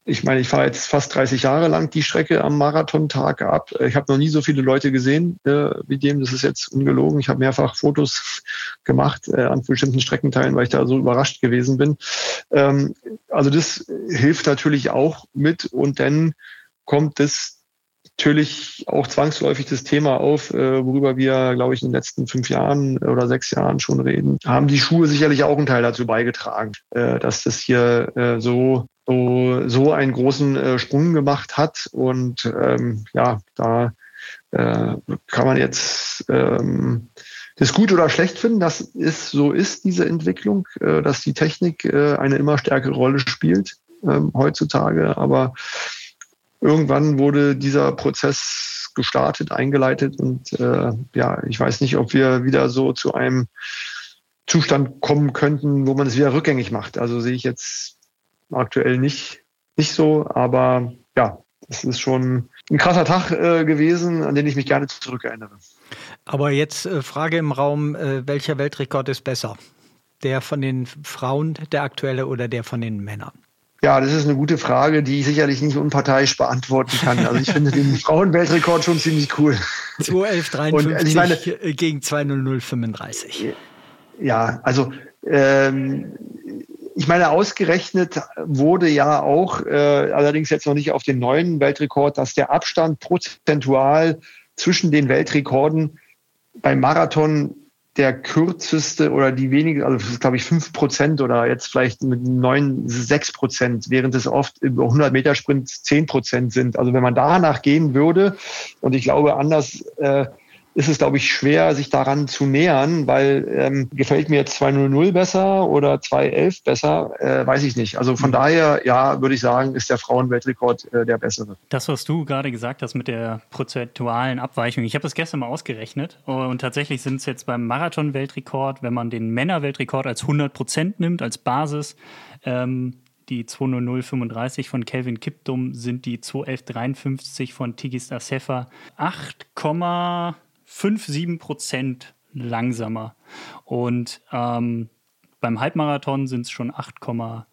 ich meine, ich fahre jetzt fast 30 Jahre lang die Strecke am Marathontag ab. Ich habe noch nie so viele Leute gesehen äh, wie dem. Das ist jetzt ungelogen. Ich habe mehrfach Fotos gemacht äh, an bestimmten Streckenteilen, weil ich da so überrascht gewesen bin. Ähm, also das hilft natürlich auch mit. Und dann kommt das natürlich auch zwangsläufig das Thema auf, äh, worüber wir, glaube ich, in den letzten fünf Jahren oder sechs Jahren schon reden. Haben die Schuhe sicherlich auch einen Teil dazu beigetragen, äh, dass das hier äh, so so, so einen großen äh, Sprung gemacht hat. Und ähm, ja, da äh, kann man jetzt ähm, das gut oder schlecht finden. Das ist so ist diese Entwicklung, äh, dass die Technik äh, eine immer stärkere Rolle spielt ähm, heutzutage. Aber irgendwann wurde dieser Prozess gestartet, eingeleitet und äh, ja, ich weiß nicht, ob wir wieder so zu einem Zustand kommen könnten, wo man es wieder rückgängig macht. Also sehe ich jetzt aktuell nicht, nicht so, aber ja, das ist schon ein krasser Tag äh, gewesen, an den ich mich gerne zurückerinnere. Aber jetzt äh, Frage im Raum, äh, welcher Weltrekord ist besser? Der von den Frauen, der aktuelle oder der von den Männern? Ja, das ist eine gute Frage, die ich sicherlich nicht unparteiisch beantworten kann. Also ich finde den Frauenweltrekord schon ziemlich cool. 2.11.53 ich meine, gegen 2.00.35. Ja, also ähm, ich meine, ausgerechnet wurde ja auch, äh, allerdings jetzt noch nicht auf den neuen Weltrekord, dass der Abstand prozentual zwischen den Weltrekorden beim Marathon der kürzeste oder die wenige, also glaube ich fünf Prozent oder jetzt vielleicht mit neun, sechs Prozent, während es oft über 100 Meter Sprint zehn Prozent sind. Also wenn man danach gehen würde, und ich glaube anders, äh, ist es, glaube ich, schwer, sich daran zu nähern, weil ähm, gefällt mir jetzt 2.00 besser oder 2.11 besser, äh, weiß ich nicht. Also von mhm. daher, ja, würde ich sagen, ist der Frauenweltrekord äh, der bessere. Das, was du gerade gesagt hast mit der prozentualen Abweichung, ich habe das gestern mal ausgerechnet und tatsächlich sind es jetzt beim Marathon-Weltrekord, wenn man den Männer-Weltrekord als 100 Prozent nimmt, als Basis, ähm, die 2.0035 von Kelvin Kiptum sind die 2.1153 von Tigis Assefa 8, 5, 7 Prozent langsamer. Und ähm, beim Halbmarathon sind es schon 8,8.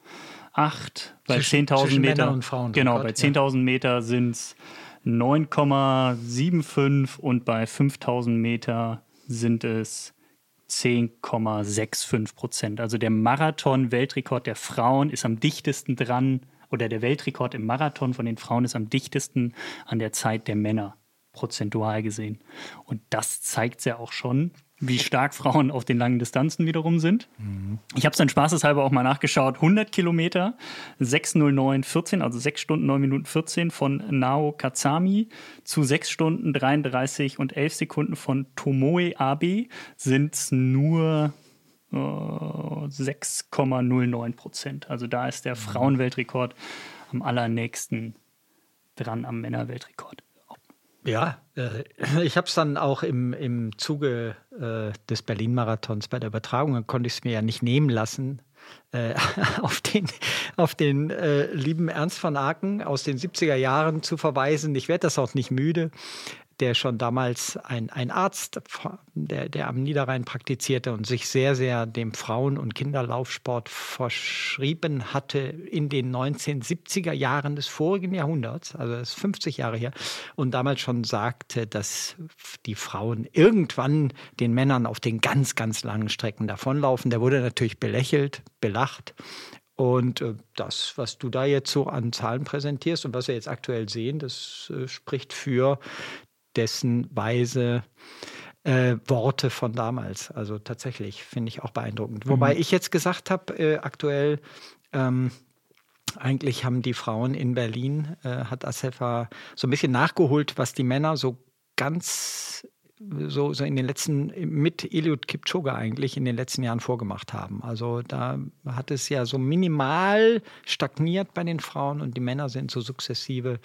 Bei 10.000 Meter. Und Frauen genau, bei 10.000 ja. Meter sind es 9,75 und bei 5.000 Meter sind es 10,65 Prozent. Also der Marathon-Weltrekord der Frauen ist am dichtesten dran oder der Weltrekord im Marathon von den Frauen ist am dichtesten an der Zeit der Männer prozentual gesehen. Und das zeigt ja auch schon, wie stark Frauen auf den langen Distanzen wiederum sind. Mhm. Ich habe es dann spaßeshalber auch mal nachgeschaut. 100 Kilometer, 6.09.14, also 6 Stunden 9 Minuten 14 von Nao Kazami zu 6 Stunden 33 und 11 Sekunden von Tomoe Abe sind es nur äh, 6,09 Prozent. Also da ist der mhm. Frauenweltrekord am allernächsten dran am Männerweltrekord. Ja, äh, ich habe es dann auch im, im Zuge äh, des Berlin-Marathons bei der Übertragung, konnte ich es mir ja nicht nehmen lassen, äh, auf den, auf den äh, lieben Ernst von Aken aus den 70er Jahren zu verweisen. Ich werde das auch nicht müde der schon damals ein, ein Arzt, der, der am Niederrhein praktizierte und sich sehr, sehr dem Frauen- und Kinderlaufsport verschrieben hatte in den 1970er Jahren des vorigen Jahrhunderts, also das ist 50 Jahre her, und damals schon sagte, dass die Frauen irgendwann den Männern auf den ganz, ganz langen Strecken davonlaufen. Der wurde natürlich belächelt, belacht. Und äh, das, was du da jetzt so an Zahlen präsentierst und was wir jetzt aktuell sehen, das äh, spricht für dessen Weise äh, Worte von damals. Also tatsächlich finde ich auch beeindruckend. Mhm. Wobei ich jetzt gesagt habe, äh, aktuell, ähm, eigentlich haben die Frauen in Berlin, äh, hat Asefa so ein bisschen nachgeholt, was die Männer so ganz so, so in den letzten, mit Eliud Kipchoge eigentlich in den letzten Jahren vorgemacht haben. Also da hat es ja so minimal stagniert bei den Frauen und die Männer sind so sukzessive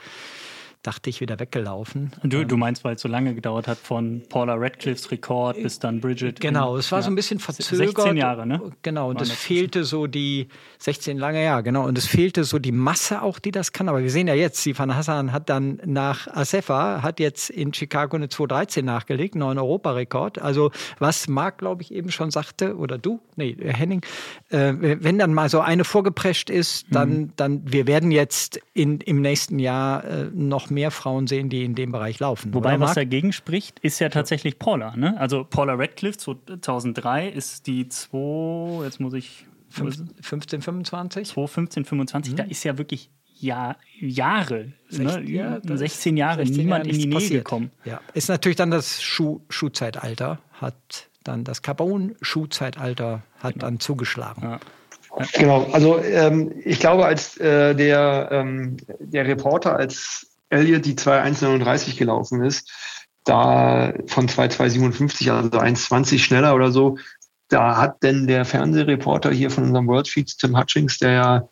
dachte ich, wieder weggelaufen. Du, du ähm, meinst, weil es so lange gedauert hat von Paula Radcliffes Rekord bis dann Bridget? Genau, es war ja, so ein bisschen verzögert. 16 Jahre, ne? Genau, und es fehlte so die, 16 lange, ja, genau, und es fehlte so die Masse auch, die das kann. Aber wir sehen ja jetzt, Sifan Hassan hat dann nach Asefa, hat jetzt in Chicago eine 2.13 nachgelegt, neuen Europarekord. Also was Marc, glaube ich, eben schon sagte, oder du, nee, Henning, äh, wenn dann mal so eine vorgeprescht ist, dann, mhm. dann wir werden jetzt in, im nächsten Jahr äh, noch mehr mehr Frauen sehen, die in dem Bereich laufen. Wobei, was dagegen spricht, ist ja tatsächlich Paula. Ne? Also Paula Radcliffe 2003 ist die 2, jetzt muss ich. 1525? 2, 15, 25, mhm. da ist ja wirklich Jahr, Jahre, 16, ne? ja, 16 Jahre 16 niemand Jahre in die Nähe passiert. gekommen. Ja. Ist natürlich dann das Schuh, Schuhzeitalter, hat dann das Carbon-Schuhzeitalter hat genau. dann zugeschlagen. Ja. Genau, also ähm, ich glaube, als äh, der, ähm, der Reporter, als Elliott die 2.139 gelaufen ist, da von 2.257, also 1,20 schneller oder so, da hat denn der Fernsehreporter hier von unserem Worldfeed, Tim Hutchings, der ja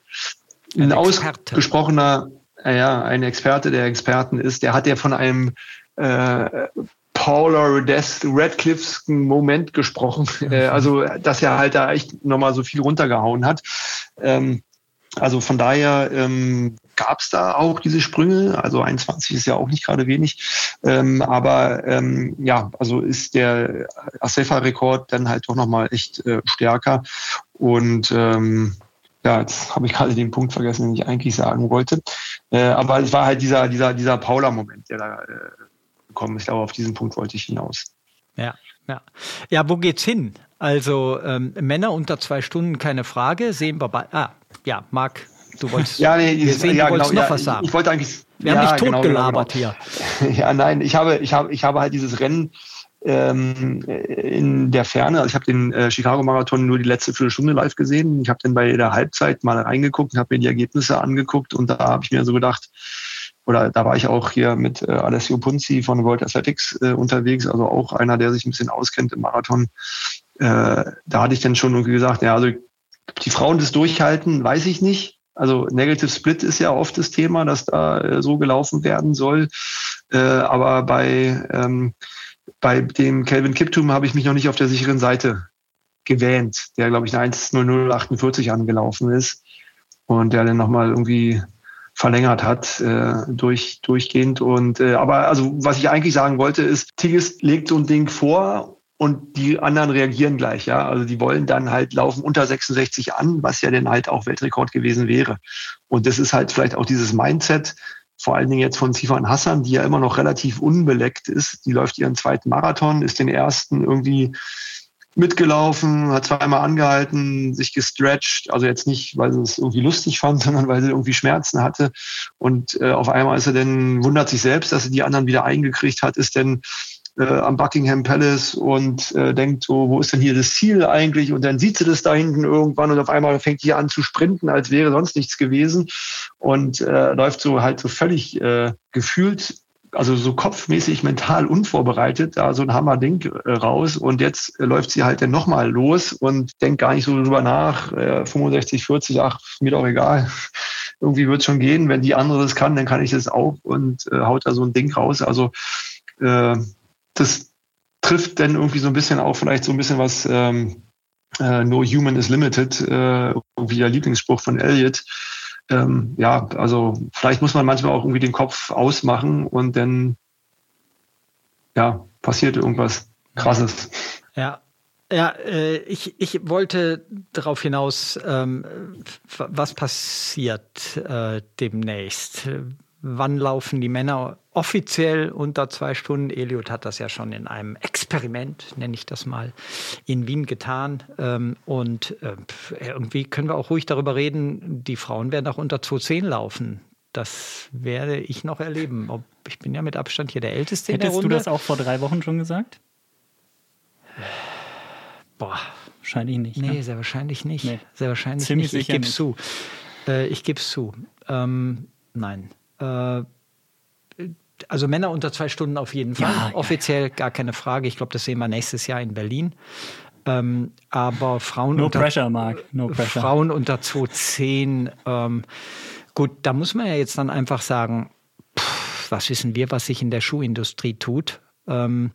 ein, ein ausgesprochener, äh, ja, ein Experte der Experten ist, der hat ja von einem äh, Paula Radcliffe's Moment gesprochen, äh, also dass er halt da echt nochmal so viel runtergehauen hat. Ähm, also von daher ähm, gab es da auch diese Sprünge. Also 21 ist ja auch nicht gerade wenig. Ähm, aber ähm, ja, also ist der Acefa-Rekord dann halt doch nochmal echt äh, stärker. Und ähm, ja, jetzt habe ich gerade den Punkt vergessen, den ich eigentlich sagen wollte. Äh, aber es war halt dieser, dieser, dieser Paula-Moment, der da äh, gekommen ist. Ich glaube, auf diesen Punkt wollte ich hinaus. Ja, ja. Ja, wo geht's hin? Also ähm, Männer unter zwei Stunden, keine Frage. Sehen wir bei. Ah, ja, Marc, du wolltest. ja, nee, wir sehen, ja, du wolltest genau, noch ja, was sagen. Ich wollte eigentlich. Wir haben ja, nicht genau, totgelabert genau, hier. Ja, nein, ich habe, ich habe, ich habe halt dieses Rennen ähm, in der Ferne. Also ich habe den äh, Chicago Marathon nur die letzte Viertelstunde live gesehen. Ich habe dann bei der Halbzeit mal reingeguckt und habe mir die Ergebnisse angeguckt und da habe ich mir so gedacht, oder da war ich auch hier mit äh, Alessio Punzi von World Athletics äh, unterwegs, also auch einer, der sich ein bisschen auskennt im Marathon. Äh, da hatte ich dann schon irgendwie gesagt, ja, also die Frauen das durchhalten, weiß ich nicht. Also Negative Split ist ja oft das Thema, dass da äh, so gelaufen werden soll. Äh, aber bei ähm, bei dem Kelvin Kiptum habe ich mich noch nicht auf der sicheren Seite gewähnt, der, glaube ich, eine 1.0048 angelaufen ist und der dann nochmal irgendwie verlängert hat äh, durch, durchgehend. Und äh, aber also was ich eigentlich sagen wollte, ist, Tigges legt so ein Ding vor und die anderen reagieren gleich, ja. Also die wollen dann halt laufen unter 66 an, was ja dann halt auch Weltrekord gewesen wäre. Und das ist halt vielleicht auch dieses Mindset, vor allen Dingen jetzt von Sifan Hassan, die ja immer noch relativ unbeleckt ist. Die läuft ihren zweiten Marathon, ist den ersten irgendwie mitgelaufen, hat zweimal angehalten, sich gestretched, also jetzt nicht, weil sie es irgendwie lustig fand, sondern weil sie irgendwie Schmerzen hatte. Und äh, auf einmal ist er dann, wundert sich selbst, dass sie die anderen wieder eingekriegt hat, ist denn äh, am Buckingham Palace und äh, denkt so, wo ist denn hier das Ziel eigentlich? Und dann sieht sie das da hinten irgendwann und auf einmal fängt die an zu sprinten, als wäre sonst nichts gewesen und äh, läuft so halt so völlig äh, gefühlt also so kopfmäßig, mental unvorbereitet, da so ein Hammer-Ding äh, raus. Und jetzt äh, läuft sie halt dann nochmal los und denkt gar nicht so drüber nach. Äh, 65, 40, ach, mir doch egal. Irgendwie wird es schon gehen. Wenn die andere das kann, dann kann ich das auch und äh, haut da so ein Ding raus. Also äh, das trifft dann irgendwie so ein bisschen auch vielleicht so ein bisschen was ähm, äh, No Human is Limited, äh, irgendwie der Lieblingsspruch von Elliot. Ähm, ja, also vielleicht muss man manchmal auch irgendwie den Kopf ausmachen und dann ja, passiert irgendwas Krasses. Ja, ja, äh, ich, ich wollte darauf hinaus, ähm, was passiert äh, demnächst wann laufen die Männer offiziell unter zwei Stunden. Eliot hat das ja schon in einem Experiment, nenne ich das mal, in Wien getan. Ähm, und äh, irgendwie können wir auch ruhig darüber reden, die Frauen werden auch unter 2.10 laufen. Das werde ich noch erleben. Ich bin ja mit Abstand hier der Älteste Hättest in der Runde. du das auch vor drei Wochen schon gesagt? Boah. Wahrscheinlich nicht. Nee, ne? sehr wahrscheinlich nicht. Nee. Sehr wahrscheinlich Ziemlich nicht. Ich gebe es zu. Äh, ich gebe es zu. Ähm, nein. Äh, also Männer unter zwei Stunden auf jeden Fall. Ja, Offiziell ja, ja. gar keine Frage. Ich glaube, das sehen wir nächstes Jahr in Berlin. Ähm, aber Frauen no unter, pressure, Mark. No pressure. Frauen unter 210. Ähm, gut, da muss man ja jetzt dann einfach sagen, pff, was wissen wir, was sich in der Schuhindustrie tut? Ähm,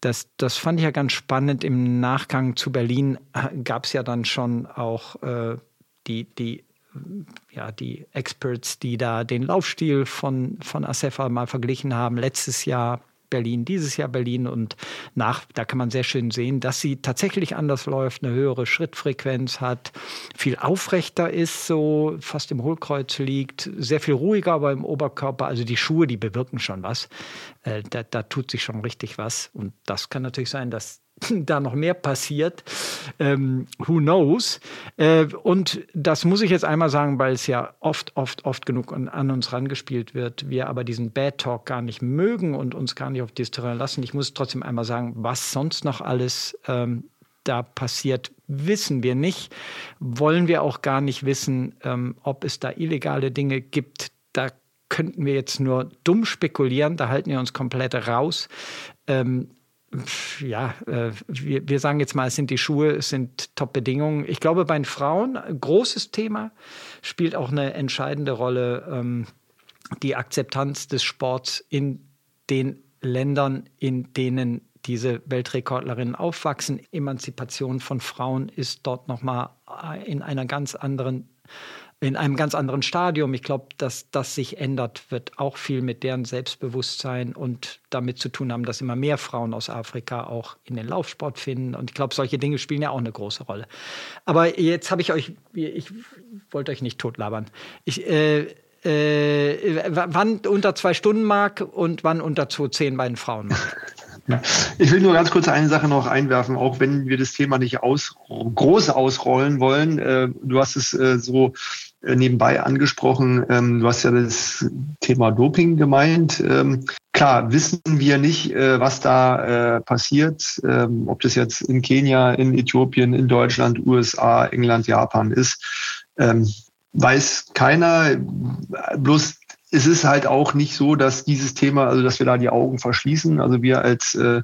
das, das fand ich ja ganz spannend. Im Nachgang zu Berlin äh, gab es ja dann schon auch äh, die, die ja, die Experts, die da den Laufstil von, von Acefa mal verglichen haben, letztes Jahr Berlin, dieses Jahr Berlin und nach, da kann man sehr schön sehen, dass sie tatsächlich anders läuft, eine höhere Schrittfrequenz hat, viel aufrechter ist, so fast im Hohlkreuz liegt, sehr viel ruhiger aber im Oberkörper. Also die Schuhe, die bewirken schon was. Äh, da, da tut sich schon richtig was. Und das kann natürlich sein, dass da noch mehr passiert. Ähm, who knows? Äh, und das muss ich jetzt einmal sagen, weil es ja oft, oft, oft genug an, an, uns rangespielt wird. Wir aber diesen Bad Talk gar nicht mögen und uns gar nicht auf dieses Terrain lassen. Ich muss trotzdem einmal sagen, was sonst noch alles ähm, da passiert, wissen wir nicht. Wollen wir auch gar nicht wissen, ähm, ob es da illegale Dinge gibt. Da könnten wir jetzt nur dumm spekulieren, da halten wir uns komplett raus. Ähm, ja, äh, wir, wir sagen jetzt mal, es sind die Schuhe, es sind Top-Bedingungen. Ich glaube, bei den Frauen, großes Thema, spielt auch eine entscheidende Rolle ähm, die Akzeptanz des Sports in den Ländern, in denen diese Weltrekordlerinnen aufwachsen. Emanzipation von Frauen ist dort nochmal in einer ganz anderen in einem ganz anderen Stadium. Ich glaube, dass das sich ändert, wird auch viel mit deren Selbstbewusstsein und damit zu tun haben, dass immer mehr Frauen aus Afrika auch in den Laufsport finden. Und ich glaube, solche Dinge spielen ja auch eine große Rolle. Aber jetzt habe ich euch, ich wollte euch nicht totlabern. Ich, äh, äh, wann unter zwei Stunden mag und wann unter 2,10 bei den Frauen mag. Ich will nur ganz kurz eine Sache noch einwerfen, auch wenn wir das Thema nicht aus, groß ausrollen wollen. Äh, du hast es äh, so nebenbei angesprochen. Ähm, du hast ja das Thema Doping gemeint. Ähm, klar, wissen wir nicht, was da passiert, ähm, ob das jetzt in Kenia, in Äthiopien, in Deutschland, USA, England, Japan ist. weiß keiner. Bloß es ist halt auch nicht so, dass dieses Thema, also dass wir da die Augen verschließen. Also wir als äh,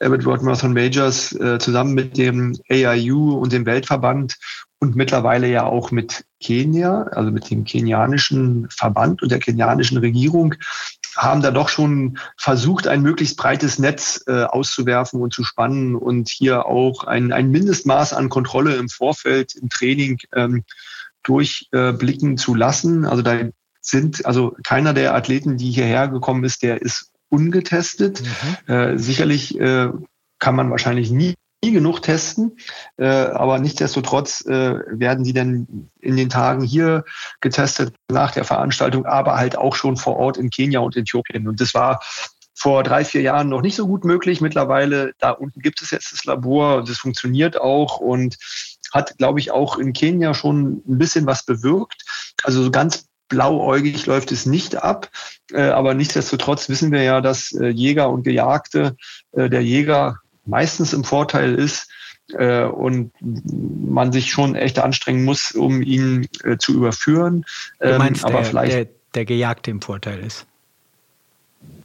Abbott Road Marathon Majors äh, zusammen mit dem AIU und dem Weltverband und mittlerweile ja auch mit Kenia, also mit dem kenianischen Verband und der kenianischen Regierung, haben da doch schon versucht, ein möglichst breites Netz äh, auszuwerfen und zu spannen und hier auch ein, ein Mindestmaß an Kontrolle im Vorfeld, im Training ähm, durchblicken zu lassen. Also da sind, also keiner der Athleten, die hierher gekommen ist, der ist ungetestet. Mhm. Äh, sicherlich äh, kann man wahrscheinlich nie, nie genug testen, äh, aber nichtsdestotrotz äh, werden sie dann in den Tagen hier getestet nach der Veranstaltung, aber halt auch schon vor Ort in Kenia und Äthiopien. Und das war vor drei, vier Jahren noch nicht so gut möglich. Mittlerweile, da unten gibt es jetzt das Labor und das funktioniert auch und hat, glaube ich, auch in Kenia schon ein bisschen was bewirkt. Also so ganz blauäugig läuft es nicht ab. Äh, aber nichtsdestotrotz wissen wir ja, dass äh, Jäger und Gejagte, äh, der Jäger meistens im Vorteil ist und man sich schon echt anstrengen muss, um ihn zu überführen. Du ähm, meinst, aber der, vielleicht der, der Gejagte im Vorteil ist.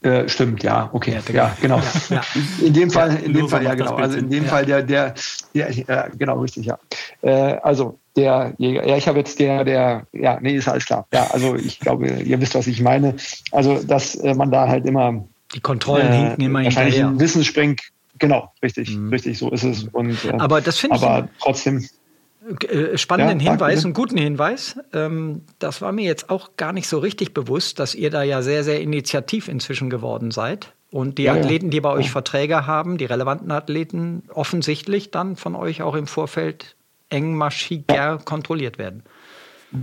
Äh, stimmt, ja, okay, ja, ja genau. Ja, in dem Fall, in dem Fall, ja, genau. Also in dem Fall der, der, der, äh, genau, richtig, ja. Äh, also der Jäger, ja, ich habe jetzt der, der, ja, nee, ist alles klar. Ja, also ich glaube, ihr wisst, was ich meine. Also, dass äh, man da halt immer die Kontrollen äh, hinken immer wahrscheinlich hinterher. Wissensspring, genau, richtig, mhm. richtig, so ist es. Und, äh, aber das finde ich. Aber trotzdem. Äh, spannenden ja, Hinweis, einen guten Hinweis. Ähm, das war mir jetzt auch gar nicht so richtig bewusst, dass ihr da ja sehr, sehr initiativ inzwischen geworden seid. Und die ja, Athleten, die bei euch Verträge haben, die relevanten Athleten, offensichtlich dann von euch auch im Vorfeld engmaschiger kontrolliert werden.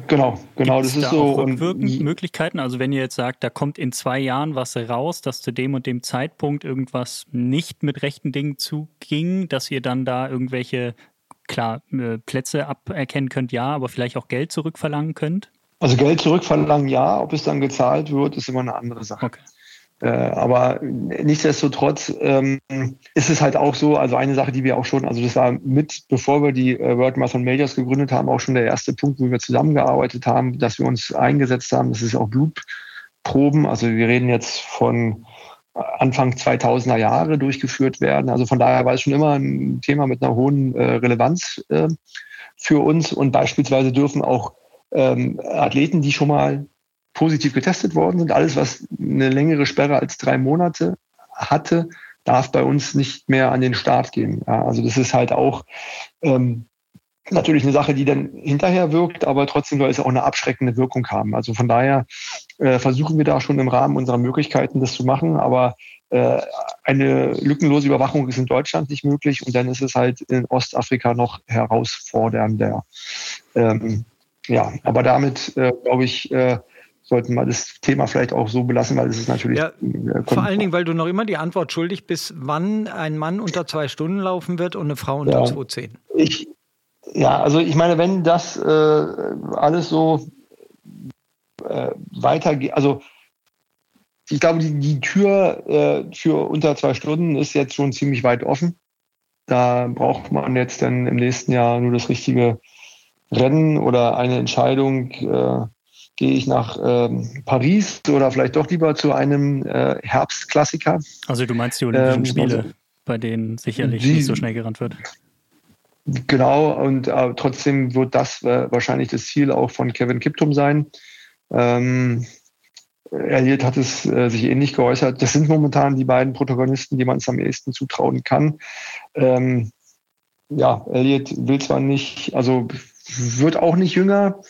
Genau, genau, Gibt's das ist da so. und Möglichkeiten, also wenn ihr jetzt sagt, da kommt in zwei Jahren was raus, dass zu dem und dem Zeitpunkt irgendwas nicht mit rechten Dingen zuging, dass ihr dann da irgendwelche, klar, äh, Plätze aberkennen könnt, ja, aber vielleicht auch Geld zurückverlangen könnt? Also Geld zurückverlangen, ja, ob es dann gezahlt wird, ist immer eine andere Sache. Okay. Äh, aber nichtsdestotrotz ähm, ist es halt auch so, also eine Sache, die wir auch schon, also das war mit, bevor wir die äh, World Marathon Majors gegründet haben, auch schon der erste Punkt, wo wir zusammengearbeitet haben, dass wir uns eingesetzt haben, das ist auch Blutproben, also wir reden jetzt von Anfang 2000er Jahre durchgeführt werden. Also von daher war es schon immer ein Thema mit einer hohen äh, Relevanz äh, für uns. Und beispielsweise dürfen auch ähm, Athleten, die schon mal positiv getestet worden sind. Alles, was eine längere Sperre als drei Monate hatte, darf bei uns nicht mehr an den Start gehen. Ja, also das ist halt auch ähm, natürlich eine Sache, die dann hinterher wirkt, aber trotzdem soll es auch eine abschreckende Wirkung haben. Also von daher äh, versuchen wir da schon im Rahmen unserer Möglichkeiten, das zu machen, aber äh, eine lückenlose Überwachung ist in Deutschland nicht möglich und dann ist es halt in Ostafrika noch herausfordernder. Ähm, ja, aber damit, äh, glaube ich, äh, sollten wir das Thema vielleicht auch so belassen, weil es ist natürlich. Ja, äh, vor allen Dingen, weil du noch immer die Antwort schuldig bist, wann ein Mann unter zwei Stunden laufen wird und eine Frau unter ja, 2,10. Ich, ja, also ich meine, wenn das äh, alles so äh, weitergeht, also ich glaube, die, die Tür äh, für unter zwei Stunden ist jetzt schon ziemlich weit offen. Da braucht man jetzt dann im nächsten Jahr nur das richtige Rennen oder eine Entscheidung, äh, gehe ich nach ähm, Paris oder vielleicht doch lieber zu einem äh, Herbstklassiker. Also du meinst die Olympischen ähm, Spiele, also, bei denen sicherlich die, nicht so schnell gerannt wird. Genau, und äh, trotzdem wird das äh, wahrscheinlich das Ziel auch von Kevin Kiptum sein. Ähm, Elliot hat es äh, sich ähnlich geäußert. Das sind momentan die beiden Protagonisten, die man es am ehesten zutrauen kann. Ähm, ja, Elliot will zwar nicht, also wird auch nicht jünger,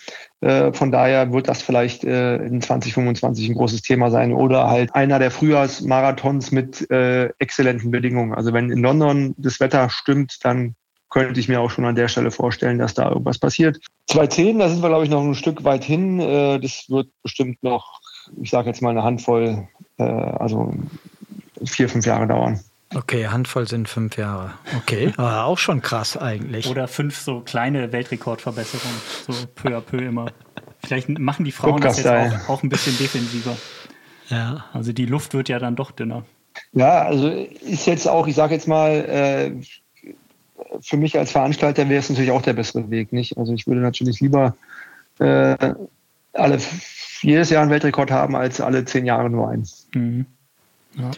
von daher wird das vielleicht äh, in 2025 ein großes Thema sein oder halt einer der Frühjahrsmarathons mit äh, exzellenten Bedingungen. Also wenn in London das Wetter stimmt, dann könnte ich mir auch schon an der Stelle vorstellen, dass da irgendwas passiert. 210, da sind wir, glaube ich, noch ein Stück weit hin. Äh, das wird bestimmt noch, ich sage jetzt mal, eine Handvoll, äh, also vier, fünf Jahre dauern. Okay, Handvoll sind fünf Jahre. Okay, aber auch schon krass eigentlich. Oder fünf so kleine Weltrekordverbesserungen, so peu à peu immer. Vielleicht machen die Frauen das jetzt auch, auch, ein bisschen defensiver. Ja. Also die Luft wird ja dann doch dünner. Ja, also ist jetzt auch, ich sage jetzt mal, äh, für mich als Veranstalter wäre es natürlich auch der bessere Weg, nicht? Also ich würde natürlich lieber äh, alle jedes Jahr einen Weltrekord haben, als alle zehn Jahre nur einen. Mhm. Ja.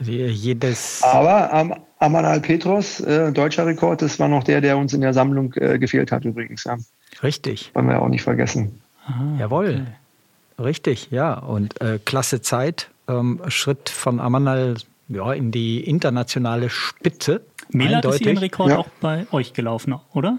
Jedes Aber ähm, Amanal Petros, äh, deutscher Rekord, das war noch der, der uns in der Sammlung äh, gefehlt hat übrigens. Ja. Richtig. Wollen wir auch nicht vergessen. Aha, Jawohl. Okay. Richtig, ja. Und äh, klasse Zeit. Ähm, Schritt von Amanal ja, in die internationale Spitze. Melat ist ihren Rekord ja. auch bei euch gelaufen, oder?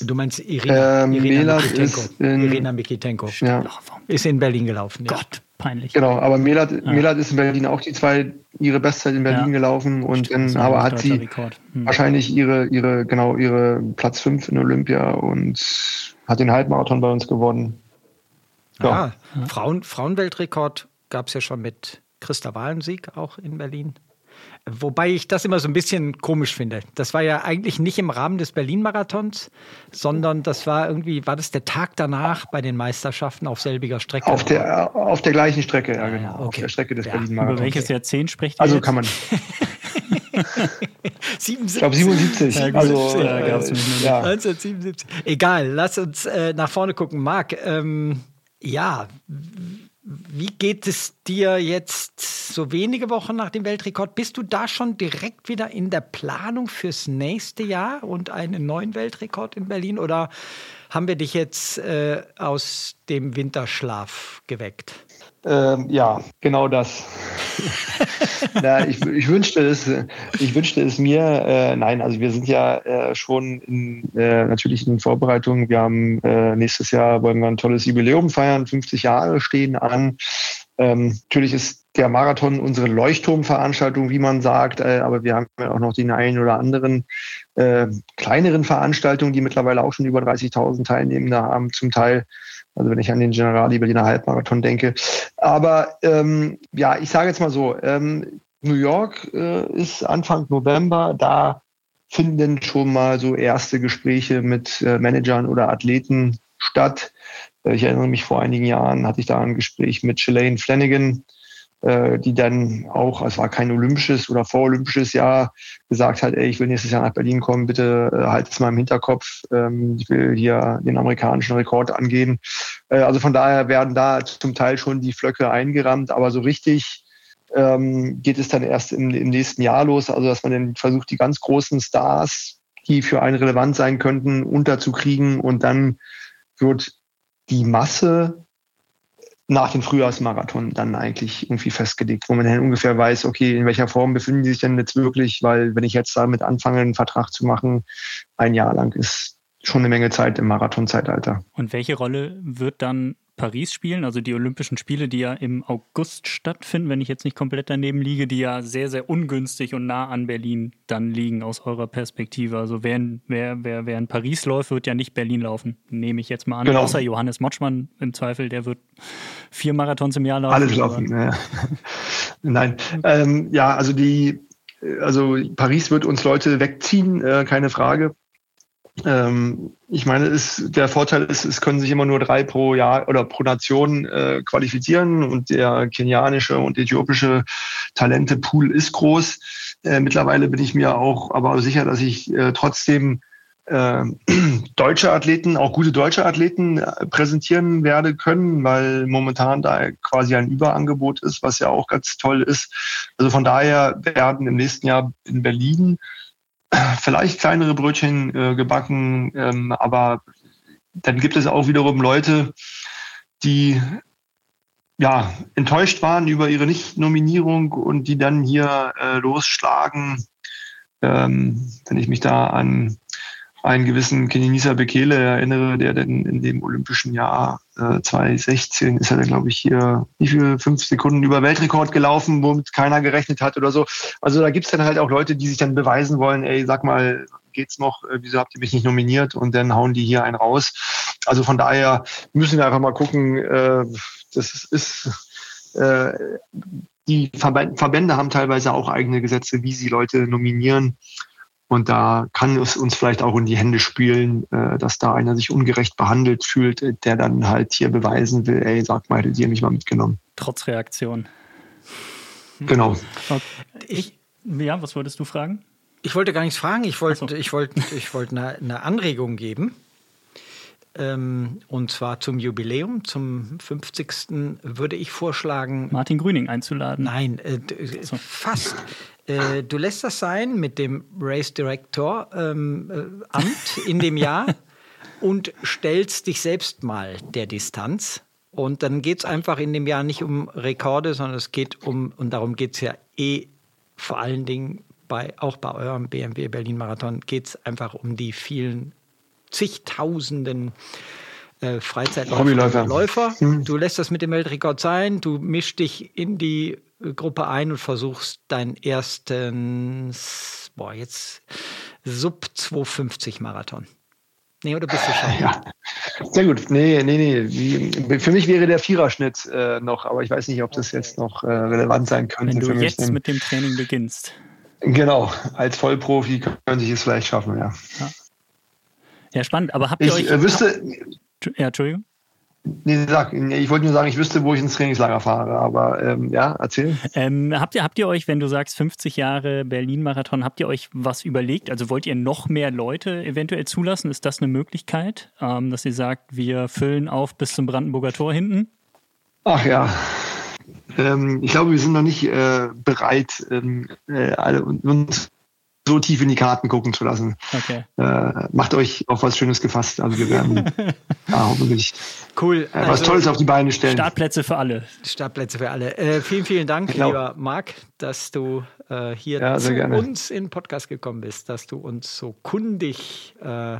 Du meinst Irina, ähm, Irina Mikitenko. Ist in, Irina Mikitenko. Ja. Ist in Berlin gelaufen. Ja. Gott, peinlich. Genau, aber Melat, ja. Melat ist in Berlin auch die zwei ihre Bestzeit in Berlin ja. gelaufen und in, aber hat sie hm. wahrscheinlich ihre, ihre, genau, ihre Platz 5 in Olympia und hat den Halbmarathon bei uns gewonnen. Ja. Ah, Frauen, Frauenweltrekord gab es ja schon mit Christa Wahlensieg auch in Berlin. Wobei ich das immer so ein bisschen komisch finde. Das war ja eigentlich nicht im Rahmen des Berlin-Marathons, sondern das war irgendwie, war das der Tag danach bei den Meisterschaften auf selbiger Strecke? Auf der, auf der gleichen Strecke, ja, genau. Ja, okay. Auf der Strecke des ja. Berlin-Marathons. Über welches Jahrzehnt spricht ihr? Also jetzt? kann man. 77. Ich glaube 77. Ja, also, ja, äh, ja. 1977. Egal, lass uns äh, nach vorne gucken. Marc, ähm, ja, wie geht es dir jetzt so wenige Wochen nach dem Weltrekord? Bist du da schon direkt wieder in der Planung fürs nächste Jahr und einen neuen Weltrekord in Berlin? Oder haben wir dich jetzt äh, aus dem Winterschlaf geweckt? Ähm, ja, genau das. ja, ich, ich, wünschte es, ich wünschte es mir. Äh, nein, also wir sind ja äh, schon in, äh, natürlich in Vorbereitung. Wir haben äh, nächstes Jahr wollen wir ein tolles Jubiläum feiern. 50 Jahre stehen an. Ähm, natürlich ist der Marathon unsere Leuchtturmveranstaltung, wie man sagt, äh, aber wir haben ja auch noch die einen oder anderen äh, kleineren Veranstaltungen, die mittlerweile auch schon über 30.000 Teilnehmende haben, zum Teil also wenn ich an den Generali Berliner Halbmarathon denke. Aber ähm, ja, ich sage jetzt mal so, ähm, New York äh, ist Anfang November, da finden schon mal so erste Gespräche mit äh, Managern oder Athleten statt. Äh, ich erinnere mich, vor einigen Jahren hatte ich da ein Gespräch mit Shalane Flanagan, die dann auch, es war kein olympisches oder vorolympisches Jahr, gesagt hat, ey, ich will nächstes Jahr nach Berlin kommen, bitte äh, halt es mal im Hinterkopf, ähm, ich will hier den amerikanischen Rekord angehen. Äh, also von daher werden da zum Teil schon die Flöcke eingerammt, aber so richtig ähm, geht es dann erst im nächsten Jahr los, also dass man dann versucht, die ganz großen Stars, die für einen relevant sein könnten, unterzukriegen und dann wird die Masse nach dem Frühjahrsmarathon dann eigentlich irgendwie festgelegt, wo man dann ungefähr weiß, okay, in welcher Form befinden die sich denn jetzt wirklich, weil wenn ich jetzt damit anfange, einen Vertrag zu machen, ein Jahr lang ist schon eine Menge Zeit im Marathonzeitalter. Und welche Rolle wird dann Paris spielen, also die Olympischen Spiele, die ja im August stattfinden, wenn ich jetzt nicht komplett daneben liege, die ja sehr, sehr ungünstig und nah an Berlin dann liegen aus eurer Perspektive. Also wer in, wer, wer, wer in Paris läuft, wird ja nicht Berlin laufen, nehme ich jetzt mal an. Genau. Außer Johannes Motschmann im Zweifel, der wird vier Marathons im Jahr laufen. Alles laufen, ja. Nein, ähm, ja, also die, also Paris wird uns Leute wegziehen, äh, keine Frage. Ähm, ich meine, ist, der Vorteil ist, es können sich immer nur drei pro Jahr oder pro Nation äh, qualifizieren und der kenianische und äthiopische Talente-Pool ist groß. Äh, mittlerweile bin ich mir auch aber sicher, dass ich äh, trotzdem äh, deutsche Athleten, auch gute deutsche Athleten äh, präsentieren werde können, weil momentan da quasi ein Überangebot ist, was ja auch ganz toll ist. Also von daher werden im nächsten Jahr in Berlin vielleicht kleinere Brötchen äh, gebacken, ähm, aber dann gibt es auch wiederum Leute, die ja enttäuscht waren über ihre Nicht-Nominierung und die dann hier äh, losschlagen. Ähm, wenn ich mich da an einen gewissen Kenenisa Bekele erinnere, der denn in dem olympischen Jahr äh, 2016 ist er dann, glaube ich, hier wie viele fünf Sekunden über Weltrekord gelaufen, womit keiner gerechnet hat oder so. Also da gibt's dann halt auch Leute, die sich dann beweisen wollen, ey, sag mal, geht's noch, äh, wieso habt ihr mich nicht nominiert? Und dann hauen die hier einen raus. Also von daher müssen wir einfach mal gucken, äh, das ist äh, die Verbände haben teilweise auch eigene Gesetze, wie sie Leute nominieren. Und da kann es uns vielleicht auch in die Hände spielen, äh, dass da einer sich ungerecht behandelt fühlt, der dann halt hier beweisen will, ey, sag mal, hättet ihr mich mal mitgenommen. Trotz Reaktion. Genau. Ich, ja, was wolltest du fragen? Ich wollte gar nichts fragen, ich wollte, so. ich wollte, ich wollte eine, eine Anregung geben. Ähm, und zwar zum Jubiläum, zum 50. würde ich vorschlagen. Martin Grüning einzuladen. Nein, äh, so. fast. Äh, du lässt das sein mit dem Race Director ähm, äh, Amt in dem Jahr und stellst dich selbst mal der Distanz. Und dann geht es einfach in dem Jahr nicht um Rekorde, sondern es geht um, und darum geht es ja eh vor allen Dingen bei, auch bei eurem BMW Berlin Marathon, geht es einfach um die vielen zigtausenden äh, Freizeitläufer. Läufer. Mhm. Du lässt das mit dem Weltrekord sein, du mischst dich in die Gruppe ein und versuchst deinen ersten, boah, jetzt Sub 250 Marathon. Nee, oder bist du schon? Ja, sehr gut. Nee, nee, nee. Für mich wäre der Viererschnitt äh, noch, aber ich weiß nicht, ob das jetzt noch äh, relevant sein könnte. Wenn du jetzt mich, mit dem Training beginnst. Genau, als Vollprofi könnte ich es vielleicht schaffen, ja. Ja, ja spannend. Aber habt ihr ich, euch. Äh, wüsste, ja, Entschuldigung. Nee, sag, ich wollte nur sagen, ich wüsste, wo ich ins Trainingslager fahre, aber ähm, ja, erzähl. Ähm, habt, ihr, habt ihr euch, wenn du sagst 50 Jahre Berlin-Marathon, habt ihr euch was überlegt? Also wollt ihr noch mehr Leute eventuell zulassen? Ist das eine Möglichkeit, ähm, dass ihr sagt, wir füllen auf bis zum Brandenburger Tor hinten? Ach ja. Ähm, ich glaube, wir sind noch nicht äh, bereit, ähm, äh, alle uns so tief in die Karten gucken zu lassen. Okay. Äh, macht euch auf was Schönes gefasst. Also wir werden ja, hoffentlich cool. Äh, was also, Tolles auf die Beine stellen. Startplätze für alle. Startplätze für alle. Äh, vielen, vielen Dank, genau. lieber Marc, dass du äh, hier ja, zu gerne. uns in den Podcast gekommen bist, dass du uns so kundig äh,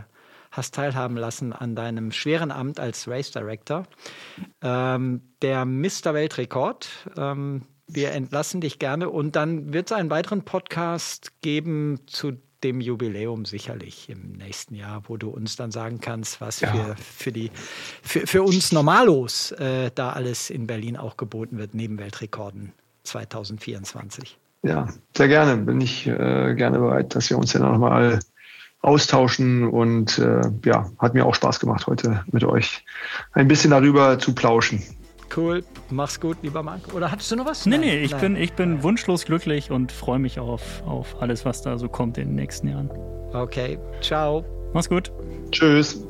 hast teilhaben lassen an deinem schweren Amt als Race Director. Ähm, der Mr. Weltrekord, ähm, wir entlassen dich gerne und dann wird es einen weiteren Podcast geben zu dem Jubiläum sicherlich im nächsten Jahr, wo du uns dann sagen kannst, was ja. für, für, die, für, für uns Normalos äh, da alles in Berlin auch geboten wird, neben Weltrekorden 2024. Ja, sehr gerne. Bin ich äh, gerne bereit, dass wir uns ja nochmal austauschen und äh, ja, hat mir auch Spaß gemacht, heute mit euch ein bisschen darüber zu plauschen. Cool, mach's gut, lieber Marc. Oder hattest du noch was? Nee, Nein. nee, ich, Nein. Bin, ich bin wunschlos glücklich und freue mich auf, auf alles, was da so kommt in den nächsten Jahren. Okay, ciao. Mach's gut. Tschüss.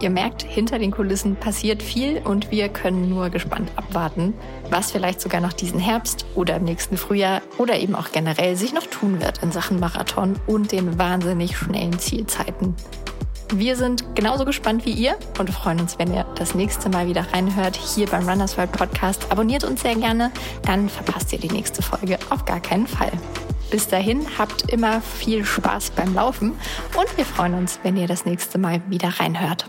Ihr merkt, hinter den Kulissen passiert viel und wir können nur gespannt abwarten, was vielleicht sogar noch diesen Herbst oder im nächsten Frühjahr oder eben auch generell sich noch tun wird in Sachen Marathon und den wahnsinnig schnellen Zielzeiten. Wir sind genauso gespannt wie ihr und freuen uns, wenn ihr das nächste Mal wieder reinhört hier beim Runners World Podcast. Abonniert uns sehr gerne, dann verpasst ihr die nächste Folge auf gar keinen Fall. Bis dahin habt immer viel Spaß beim Laufen und wir freuen uns, wenn ihr das nächste Mal wieder reinhört.